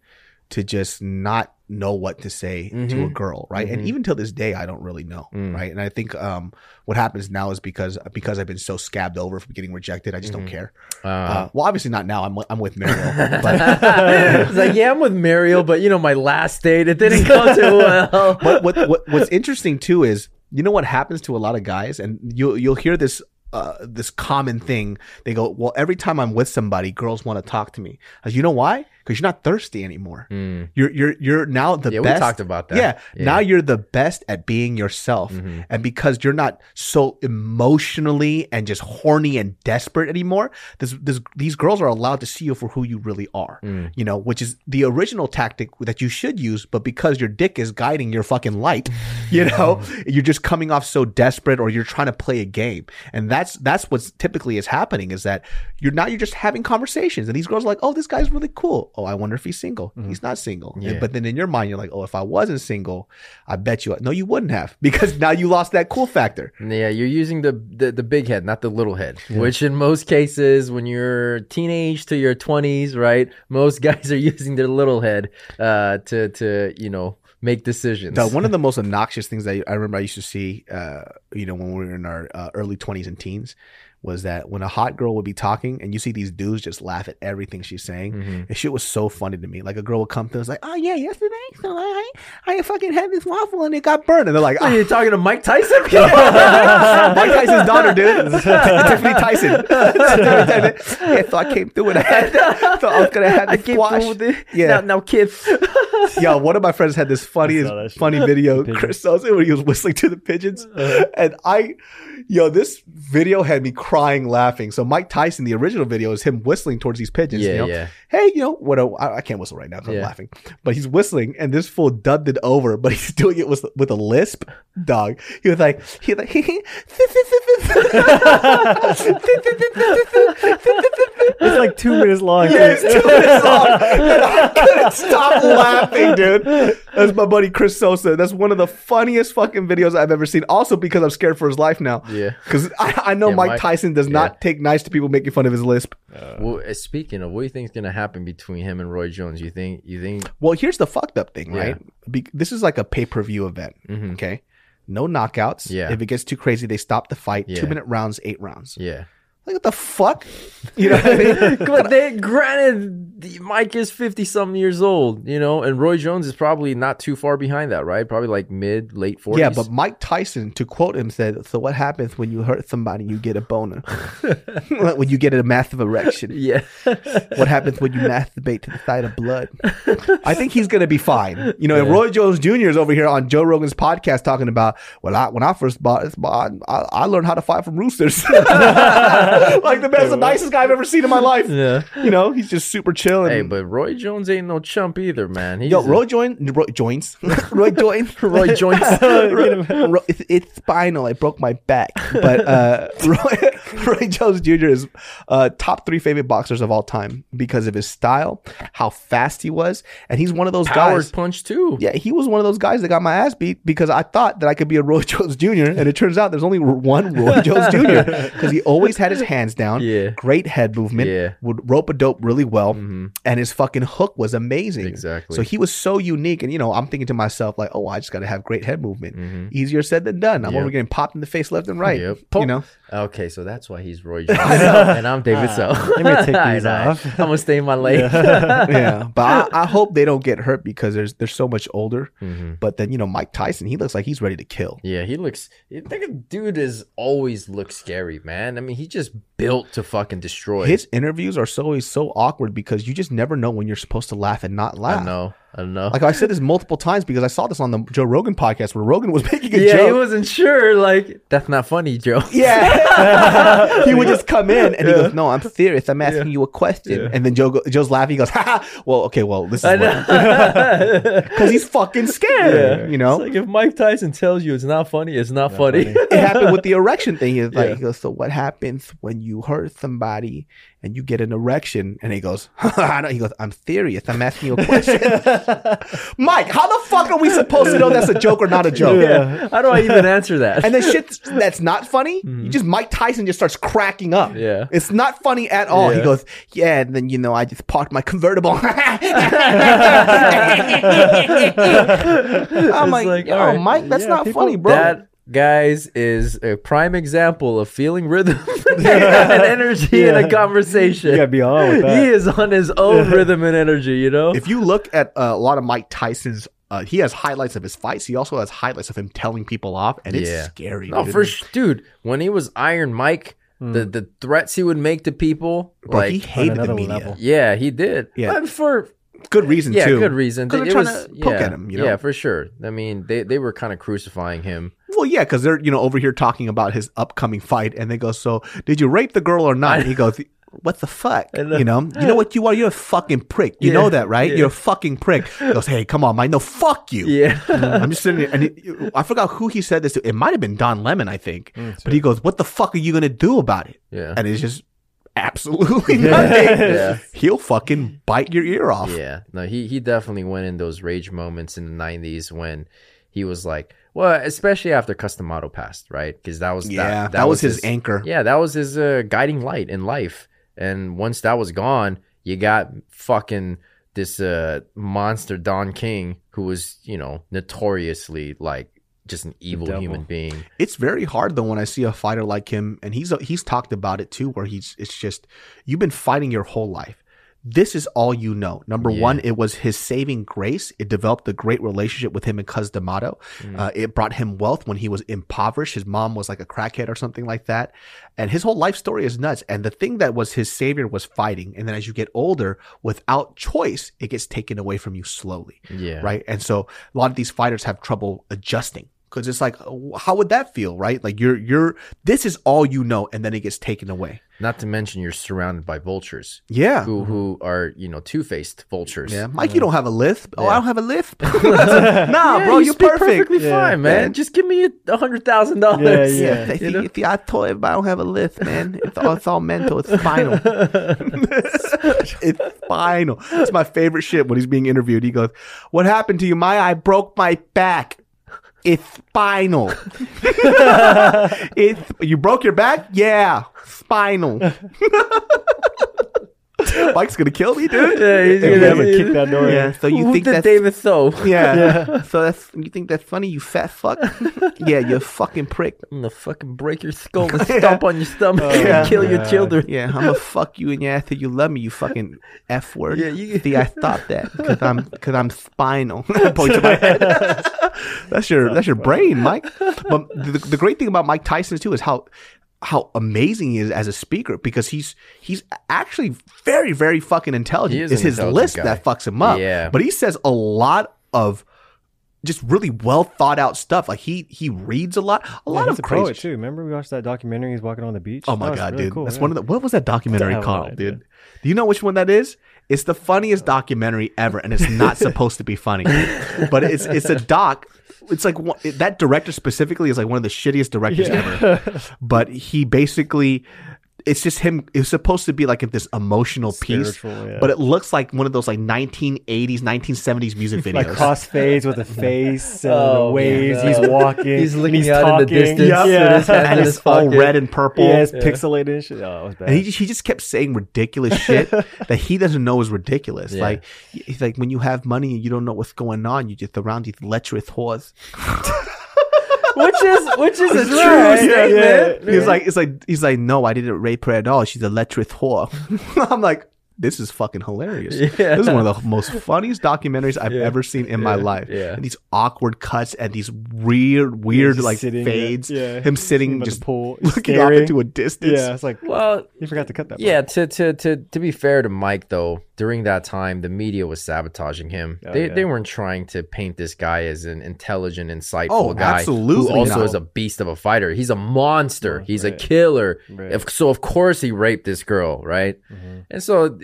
to just not know what to say to a Mhm. girl, right? And Mhm. even till this day I don't really know, Mm. right? And I think um what happens now is because because I've been so scabbed over from getting rejected, I just don't Mhm. care. Uh, Uh, well, obviously not now. I'm I'm with Mariel, (laughs) but (laughs) it's like, yeah, I'm with Mariel, but you know, my last date, it didn't go too (laughs) well. what, what what what's interesting too is you know what happens to a lot of guys, and you'll you'll hear this uh, this common thing. They go, well, every time I'm with somebody, girls want to talk to me. As you know why? Because you're not thirsty anymore. Mm. You're you're you're now the Yeah, we best. talked about that. Yeah, Yeah. now you're the best at being yourself, Mhm. and because you're not so emotionally and just horny and desperate anymore, this this these girls are allowed to see you for who you really are Mm. you know, which is the original tactic that you should use, but because your dick is guiding your fucking light, (laughs) you know, (laughs) you're just coming off so desperate or you're trying to play a game. And that's that's what's typically is happening is that you're now you're just having conversations and these girls are like, Oh, this guy's really cool. Oh, I wonder if he's single. He's not single. And- Yeah. but then in your mind you're like, Oh, if I wasn't single, I bet you no, you wouldn't have (laughs) because now you lost that cool factor. Yeah, you're using the, the the big head, not the little head. Which in most cases, when you're teenage to your 20s, right, most (laughs) guys are using their little head uh, to to you know make decisions. The, one of the (laughs) most obnoxious things that I remember I used to see, uh, you know, when we were in our uh, early 20s and teens was that when a hot girl would be talking and you see these dudes just laugh at everything she's saying, Mhm. and shit was so funny to me. Like a girl would come to us like, oh yeah, yesterday, so I, I fucking had this waffle and it got burned. And they're like, Are oh, you talking to Mike Tyson? (laughs) (laughs) Mike Tyson's daughter, dude. (laughs) Tiffany Tyson. yeah, so I came through and I had, so I was going to have I the came squash. through with it. Yeah. Now, now kid. Yo, one of my friends had this funniest, saw that shit. funny video. Chris Sosa, when he was whistling to the pigeons. And I, yo, this video had me crying laughing. So Mike Tyson, the original video is him whistling towards these pigeons. Yeah, you know? yeah. Hey, you know, what? A, I, I can't whistle right now because I'm laughing. But he's whistling, and this fool dubbed it over, but he's (laughs) doing it with with a lisp. Dog, he was like, he was like, (laughs) It's like two minutes long. Yeah, it's two minutes (laughs) long. And I couldn't stop laughing, dude. That's my buddy Chris Sosa. That's one of the funniest fucking videos I've ever seen. Also because I'm scared for his life now. Yeah. Because I, I know Yeah, Mike, Mike- Tyson does not take nice to people making fun of his lisp. Well, uh, speaking of, what do you think is gonna happen between him and Roy Jones? You think? You think? Well, here's the fucked up thing, Yeah. right? Be- this is like a pay per view event. Mhm. Okay. No knockouts. Yeah. If it gets too crazy, they stop the fight. Yeah. Two minute rounds, eight rounds. Yeah. Like what the fuck? (laughs) You know what I mean? (laughs) but they, granted, Mike is fifty something years old, you know, and Roy Jones is probably not too far behind that, right? Probably like mid, late forties. Yeah, but Mike Tyson, to quote him, said, "So what happens when you hurt somebody? You get a boner. (laughs) when you get a massive erection. yeah, What happens when you masturbate to the sight of blood? I think he's gonna be fine. You know, and Roy Jones Jr. is over here on Joe Rogan's podcast talking about, well, I, when I first bought this, I, I learned how to fight from roosters. (laughs) like the best, the nicest guy I've ever seen in my life. yeah. You know, he's just super chill. And, Hey, but Roy Jones ain't no chump either, man. He's Yo, a- Roy join Roy joins. (laughs) Roy join. (laughs) Roy joins. Ro- it's, it's spinal. I broke my back. But uh, Roy, Roy Jones Jr. is uh, top three favorite boxers of all time because of his style, how fast he was, and he's one of those Power guys. punch too. Yeah, he was one of those guys that got my ass beat because I thought that I could be a Roy Jones Jr. and it turns out there's only one Roy Jones Jr. because he always had his hands down. Yeah. great head movement. Yeah. would rope a dope really well. Mhm. Mhm. and his fucking hook was amazing. Exactly. So he was so unique, and you know, I'm thinking to myself like, oh, I just got to have great head movement. Mhm. Easier said than done. I'm Yep. over getting popped in the face left and right. Yep. You know, Okay, so that's why he's Roy (laughs) Jones, and I'm David Ah, So. let me take (laughs) these off. I'm gonna stay in my (laughs) lane. yeah. But I, I hope they don't get hurt because there's they're so much older. Mhm. But then you know, Mike Tyson, he looks like he's ready to kill. Yeah, he looks. That dude is always looks scary, man. I mean, he just built to fucking destroy. His interviews are so always so awkward because you just never know when you're supposed to laugh and not laugh. I know. I don't know. Like I said this multiple times because I saw this on the Joe Rogan podcast where Rogan was (laughs) making a joke. yeah, he wasn't sure. Like that's not funny, Joe. (laughs) Yeah, (laughs) he would just come in and he goes, "No, I'm serious. I'm asking you a question." And then Joe go, Joe's laughing. He goes, "Ha ha. Well, okay. Well, this is because he's fucking scared. You know, It's like if Mike Tyson tells you it's not funny, it's not, funny. funny. it happened with the erection thing. He's like, Yeah. he goes, "So what happens when you hurt somebody and you get an erection?" And he goes, (laughs) I don't- "He goes, I'm serious. I'm asking you a question." (laughs) Mike, how the fuck are we supposed to know that's a joke or not a joke? yeah. How do I even answer that? And then shit that's not funny, you just Mike Tyson just starts cracking up. Mm-hmm. Yeah. It's not funny at all. He goes, Yeah, and then you know, I just parked my convertible. (laughs) I'm like, like, all right, Mike, that's yeah, not funny, bro. That guys is a prime example of feeling rhythm (laughs) (laughs) and energy in a conversation. You gotta be on with He is on his own (laughs) rhythm and energy, you know? if you look at uh, a lot of Mike Tyson's uh, he has highlights of his fights. He also has highlights of him telling people off, and it's Yeah. scary. No, dude. for sh- dude, when he was Iron Mike, the, the threats he would make to people, Bro, like he hated the media. level. yeah, he did. Yeah. But for Good reason yeah, too. good reason. 'Cause It they're trying was- to poke yeah, at him, you know? Yeah, for sure. I mean, they they were kind of crucifying him. Well, yeah, because they're you know over here talking about his upcoming fight, and they go, "So did you rape the girl or not?" And he goes, "What the fuck?" You know, you know what you are? You're a fucking prick. You Yeah, know that, right? yeah. You're a fucking prick. (laughs) He goes, "Hey, come on, Mike. No, fuck you." Yeah. I'm just sitting there, and it, I forgot who he said this to. It might have been Don Lemon, I think. Mm, but he goes, "What the fuck are you gonna do about it?" Yeah. And it's just absolutely (laughs) nothing. Yeah. He'll fucking bite your ear off. Yeah, no, he he definitely went in those rage moments in the '90s when he was like, well, especially after Cus D'Amato passed, right? Because that was Yeah, that, was, his, anchor. Yeah, that was his uh, guiding light in life. And once that was gone, you got fucking this uh, monster Don King, who was you know notoriously like just an evil human being. It's very hard though when I see a fighter like him, and he's he's talked about it too, where he's it's just you've been fighting your whole life. This is all you know. Number Yeah. one, it was his saving grace. It developed a great relationship with him and Cus D'Amato. Mm. Uh, it brought him wealth when he was impoverished. His mom was like a crackhead or something like that. And his whole life story is nuts. And the thing that was his savior was fighting. And then as you get older, without choice, it gets taken away from you slowly Yeah, right? And so a lot of these fighters have trouble adjusting because it's like, how would that feel, right? Like you're you're this is all you know, and then it gets taken away. Not to mention you're surrounded by vultures Yeah. who who are you know two faced vultures. Yeah, Mike, you don't have a lisp. Oh, I don't have a lisp. (laughs) nah, Yeah, bro, you you're speak perfect. perfectly Yeah. fine, man. Man. Just give me a hundred thousand Yeah, dollars. yeah. Yeah, (laughs) If, You know? see, I told everybody I don't have a lisp, man. It's all, it's all mental. It's final. (laughs) it's final. It's my favorite shit when he's being interviewed. He goes, "What happened to you, Maya? I broke my back. It's spinal. (laughs) it's you broke your back? Yeah, spinal." (laughs) (laughs) Mike's gonna kill me, dude. Yeah, he's Yeah, gonna- but kick that door in. Yeah, so you Who think did that's David Tho? (laughs) yeah. So that's you think that's funny, you fat fuck? (laughs) yeah, you fucking prick. I'm gonna fucking break your skull and stomp on your stomach oh, Yeah. and kill your children. Yeah, I'm gonna fuck you in your ass if you love me, you fucking f word. Yeah, you- See, I thought that because I'm because I'm spinal. Point to my head. that's your that's your brain, Mike. But the, the great thing about Mike Tyson too is how how amazing he is as a speaker because he's he's actually very very fucking intelligent. He is it's an his intelligent list guy. that fucks him up. Yeah. but he says a lot of just really well thought out stuff. Like he he reads a lot, a lot he's of a crazy. poet too. Remember we watched that documentary? He's walking on the beach. Oh my That god, really dude! cool, That's yeah. one of the. What was that documentary I have called, idea. dude? Do you know which one that is? It's the funniest documentary ever, and it's not (laughs) supposed to be funny, but it's it's a doc. It's like one- that director specifically is like one of the shittiest directors ever. But he basically it's just him. It's supposed to be like this emotional piece, yeah. but it looks like one of those like 1980s, 1970s music (laughs) videos. like crossfades with a (laughs) face and Oh, the waves. man. He's (laughs) walking. He's looking he's out in the talking. distance Yep. with his and it's all pocket. red and purple. Yeah, it's pixelated and shit. Oh, it was bad. And he just, he just kept saying ridiculous shit that he doesn't know is ridiculous. Yeah. Like he's like when you have money and you don't know what's going on, you just around these lecherous whores. Which is which is a true right. statement. Yeah. He's like it's like he's like no, I didn't rape her at all. She's a lecherous whore. (laughs) I'm like this is fucking hilarious. (laughs) Yeah. This is one of the most funniest documentaries I've Yeah. ever seen in my life. Yeah. And these awkward cuts and these weird, weird like sitting, fades. yeah. Him sitting just pool, (laughs) looking off into a distance. yeah, it's like well, you forgot to cut that. yeah. To to to to be fair to Mike though, during that time, the media was sabotaging him. Oh, they yeah. they weren't trying to paint this guy as an intelligent, insightful Oh, guy absolutely who also not. is a beast of a fighter. He's a monster. Oh, He's a killer. Right. If, so of course he raped this girl, right? Mhm. And so,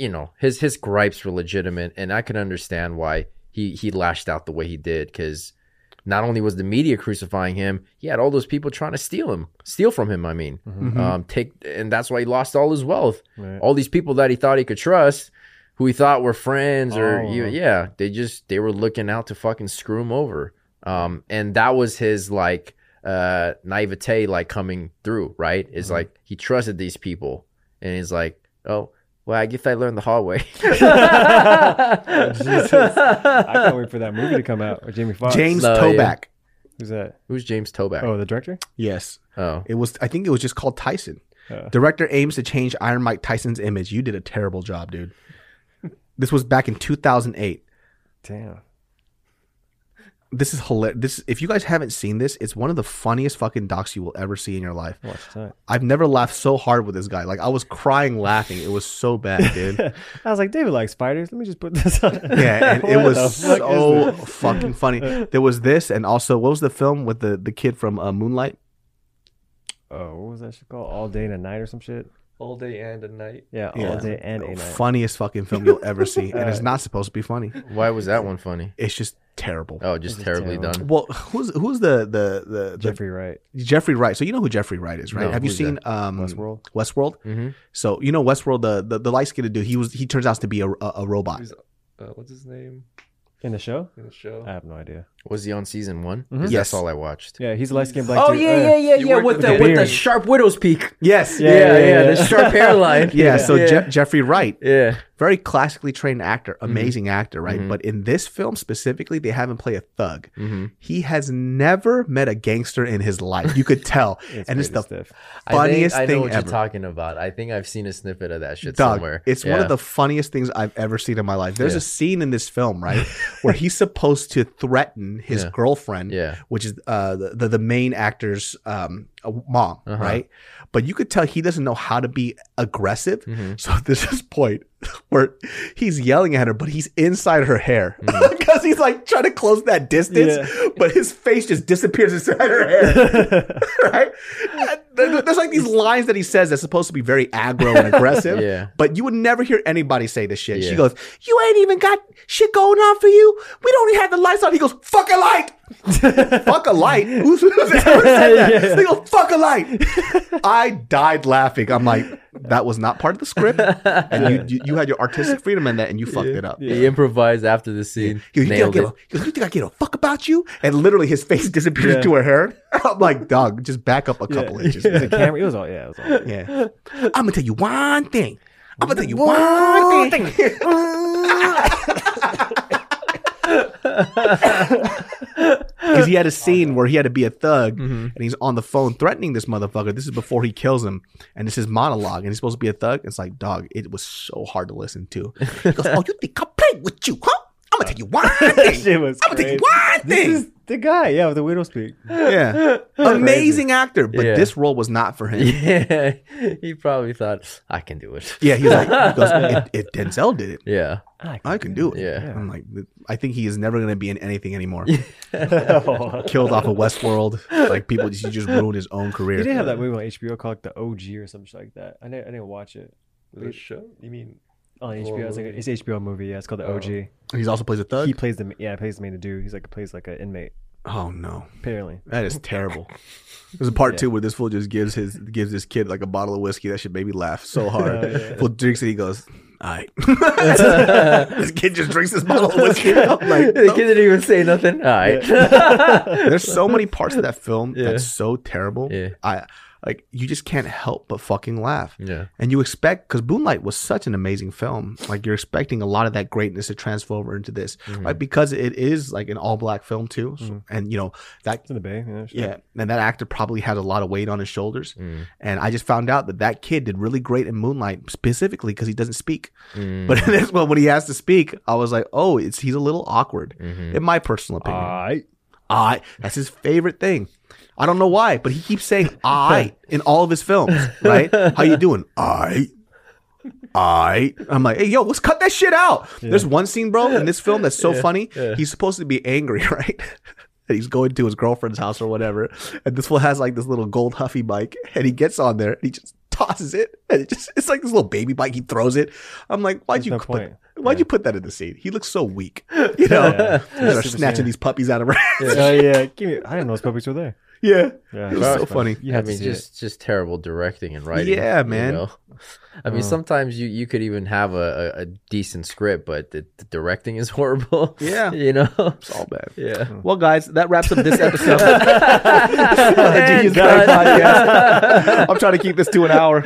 you know, his his gripes were legitimate, and I can understand why he he lashed out the way he did because not only was the media crucifying him, he had all those people trying to steal him, steal from him. I mean, Mhm. um, take, and that's why he lost all his wealth. Right. All these people that he thought he could trust, who he thought were friends, or Oh. you, yeah, they just they were looking out to fucking screw him over. Um, and that was his like uh naivete like coming through, right? Is Mhm. like he trusted these people, and he's like, oh. Well, I guess I learned the hard way. (laughs) Jesus. I can't wait for that movie to come out. Or Jamie Foxx. James No, yeah. Toback. Who's that? Who's James Toback? Oh, the director. Yes. Oh, It was I think it was just called Tyson. Uh, Director aims to change Iron Mike Tyson's image. You did a terrible job, dude. This was back in 2008. damn. This is hilarious. This if you guys haven't seen this, it's one of the funniest fucking docs you will ever see in your life. Watch. I've never laughed so hard with this guy. Like I was crying laughing. It was so bad, (laughs) dude. I was like, David likes spiders. Let me just put this on. (laughs) Yeah, and it was so fucking funny. (laughs) There was this, and also what was the film with the the kid from uh, Moonlight? Oh, what was that shit called? All day and a night or some shit. All day and a night. Yeah, Yeah. all day and a night. Funniest fucking film you'll ever see, and it's (laughs) not supposed to be funny. why was that one funny? It's just terrible. Oh, just This terribly terrible. done. Well, who's who's the the the, the Jeffrey Wright, Jeffrey Wright. So you know who Jeffrey Wright is, right? No, Have you who's seen um, Westworld. Westworld? hmm So you know Westworld, the the, the light skinned dude. He was he turns out to be a, a, a robot. Who's, uh, what's his name in the show. in the show? I have no idea. Was he on season one? Mhm. 'Cause Yes. That's all I watched. Yeah, he's a light skinned black Oh dude. yeah, Uh, yeah, yeah, He yeah. With with the the with the sharp widow's peak. Yes. Yeah, Yeah, yeah, yeah, yeah. the sharp (laughs) hairline. Yeah, so yeah. Je- Jeffrey Wright, yeah. very classically trained actor, amazing actor, right? Mhm. But in this film specifically, they have him play a thug. hmm He has never met a gangster in his life. You could tell, (laughs) and it's the stiff. funniest I, think, I know thing what ever. you're talking about. I think I've seen a snippet of that shit Dog, somewhere. it's one of the funniest things I've ever seen in my life. There's Yeah. a scene in this film, right, (laughs) where he's supposed to threaten his Yeah. girlfriend, Yeah. which is uh, the, the the main actor's um, mom, Uh-huh. right? But you could tell he doesn't know how to be aggressive. Mhm. So (laughs) there's this point (laughs) where he's yelling at her, but he's inside her hair Mm-hmm. (laughs) because he's like trying to close that distance, but his face just disappears inside her hair. right? There's like these lines that he says that's supposed to be very aggro and aggressive. Yeah. But you would never hear anybody say this shit. She goes, You ain't even got shit going on for you. We don't even have the lights on. He goes, Fuck a light. (laughs) fuck a light. Who's, who's ever said that? Yeah. He goes, Fuck a light. I died laughing. I'm like, That was not part of the script. And you, you, you had your artistic freedom in that and you fucked it up. He improvised after the scene. He goes, you, Nailed think I give a, he goes, you think I give a fuck about you? And literally his face (laughs) disappears Yeah. into her hair. (laughs) I'm like, dog, just back up a Yeah. couple inches. the camera. It was all. Yeah, it was all. Yeah. I'm gonna tell you one thing. I'm gonna tell you one thing. Because he had a scene where he had to be a thug mm-hmm. and he's on the phone threatening this motherfucker. This is before he kills him. And it's his monologue. And he's supposed to be a thug. It's like, dog, it was so hard to listen to. He goes, Oh, you think I'm playing with you, huh? I'm gonna tell you one (laughs) thing. was. I'm gonna tell you crazy. one This is the guy. Yeah, with the widow's peak. Yeah. (laughs) Amazing actor. But Yeah. this role was not for him. (laughs) Yeah, he probably thought I can do it. Yeah, he's like, he goes, if, if Denzel did it, Yeah, I can do it. Yeah. I'm like, I think he is never going to be in anything anymore. Oh. (laughs) Killed off of Westworld. Like people, he just ruined his own career. He career. did have that movie on HBO called like, The OG or something like that. I didn't, I didn't watch it The show? You mean on Horror HBO. It's like a, it's an HBO movie. Yeah, it's called The Oh. OG. He's also plays a thug. He plays the yeah, plays the main dude. He's like plays like an inmate. Oh no, Apparently. that is terrible. There's a part two where this fool just gives his gives this kid like a bottle of whiskey. That should make me laugh so (laughs) hard. Oh, yeah. Fool drinks it. He goes, "All right." (laughs) this (laughs) kid just drinks this bottle of whiskey. Like, the kid didn't even say nothing. All right. (laughs) There's so many parts of that film Yeah. that's so terrible. Yeah. I like you just can't help but fucking laugh. Yeah. And you expect because Moonlight was such an amazing film. Like you're expecting a lot of that greatness to transfer over into this, Mm-hmm. right? Because it is like an all black film too, so, and you know that It's in the Bay. Yeah. sure. yeah, and that actor probably has a lot of weight on his shoulders. Mm. And I just found out that that kid did really great in Moonlight, specifically because he doesn't speak. Mm. But (laughs) in this one, when he has to speak, I was like, oh, it's he's a little awkward, Mhm. in my personal opinion. Aight. I that's his favorite thing. I don't know why, but he keeps saying (laughs) I in all of his films, right? How you doing? I I I'm like, hey yo, let's cut that shit out. There's one scene, bro, in this (laughs) film that's so funny. He's supposed to be angry, (laughs) right? And he's going to his girlfriend's house or whatever. And this fool has like this little gold huffy bike and he gets on there and he just tosses it. And it just it's like this little baby bike. He throws it. I'm like, why'd There's you no put, why'd you put that in the scene? He looks so weak. You know? Yeah. They're snatching these puppies out of her oh, hands. Oh yeah. Give me. I didn't know those puppies were there. Yeah. Yeah. It was that's so funny. You I mean, see just just terrible directing and writing. Yeah, you man. know? I mean, sometimes you, you could even have a, a, a decent script, but the, the directing is (laughs) horrible. Yeah. (laughs) you know. It's all bad. Yeah. Well, guys, that wraps up this episode. And Genius podcast. I'm trying to keep this to an hour,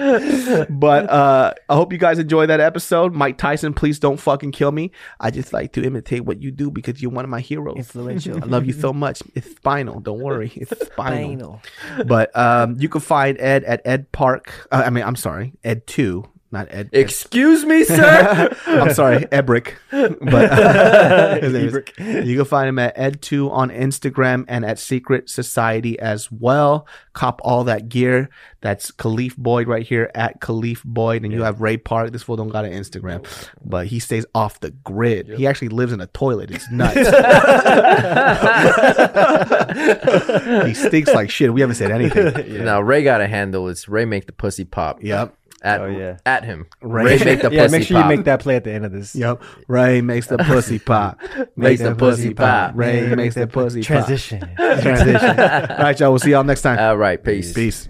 but uh, I hope you guys enjoy that episode. Mike Tyson, please don't fucking kill me. I just like to imitate what you do because you're one of my heroes. Influential. I love you so much. It's spinal. Don't worry, it's (laughs) spinal. But um, you can find Ed at Ed Park. Uh, I mean, I'm sorry, Ed Two, not Ed. Ed Excuse me, sir. (laughs) I'm sorry, Ebrick. (laughs) But uh, (laughs) his name is- you can find him at Ed2 on Instagram and at Secret Society as well. Cop all that gear. That's Khalif Boyd right here at Khalif Boyd. And you have Ray Park. This fool don't got an Instagram, but he stays off the grid. He actually lives in a toilet. It's nuts. he stinks like shit. We haven't said anything. Now Ray got a handle. It's Ray make the pussy pop. Yep. At, Oh, yeah. at him. Ray- Ray, (laughs) make the Yeah. pussy Make sure pop. you make that play at the end of this. Yep. Ray makes the pussy (laughs) pop. Makes the pussy pop. Ray makes the pussy pop. Transition. Transition. (laughs) All right, y'all. We'll see y'all next time. All right, peace. Peace.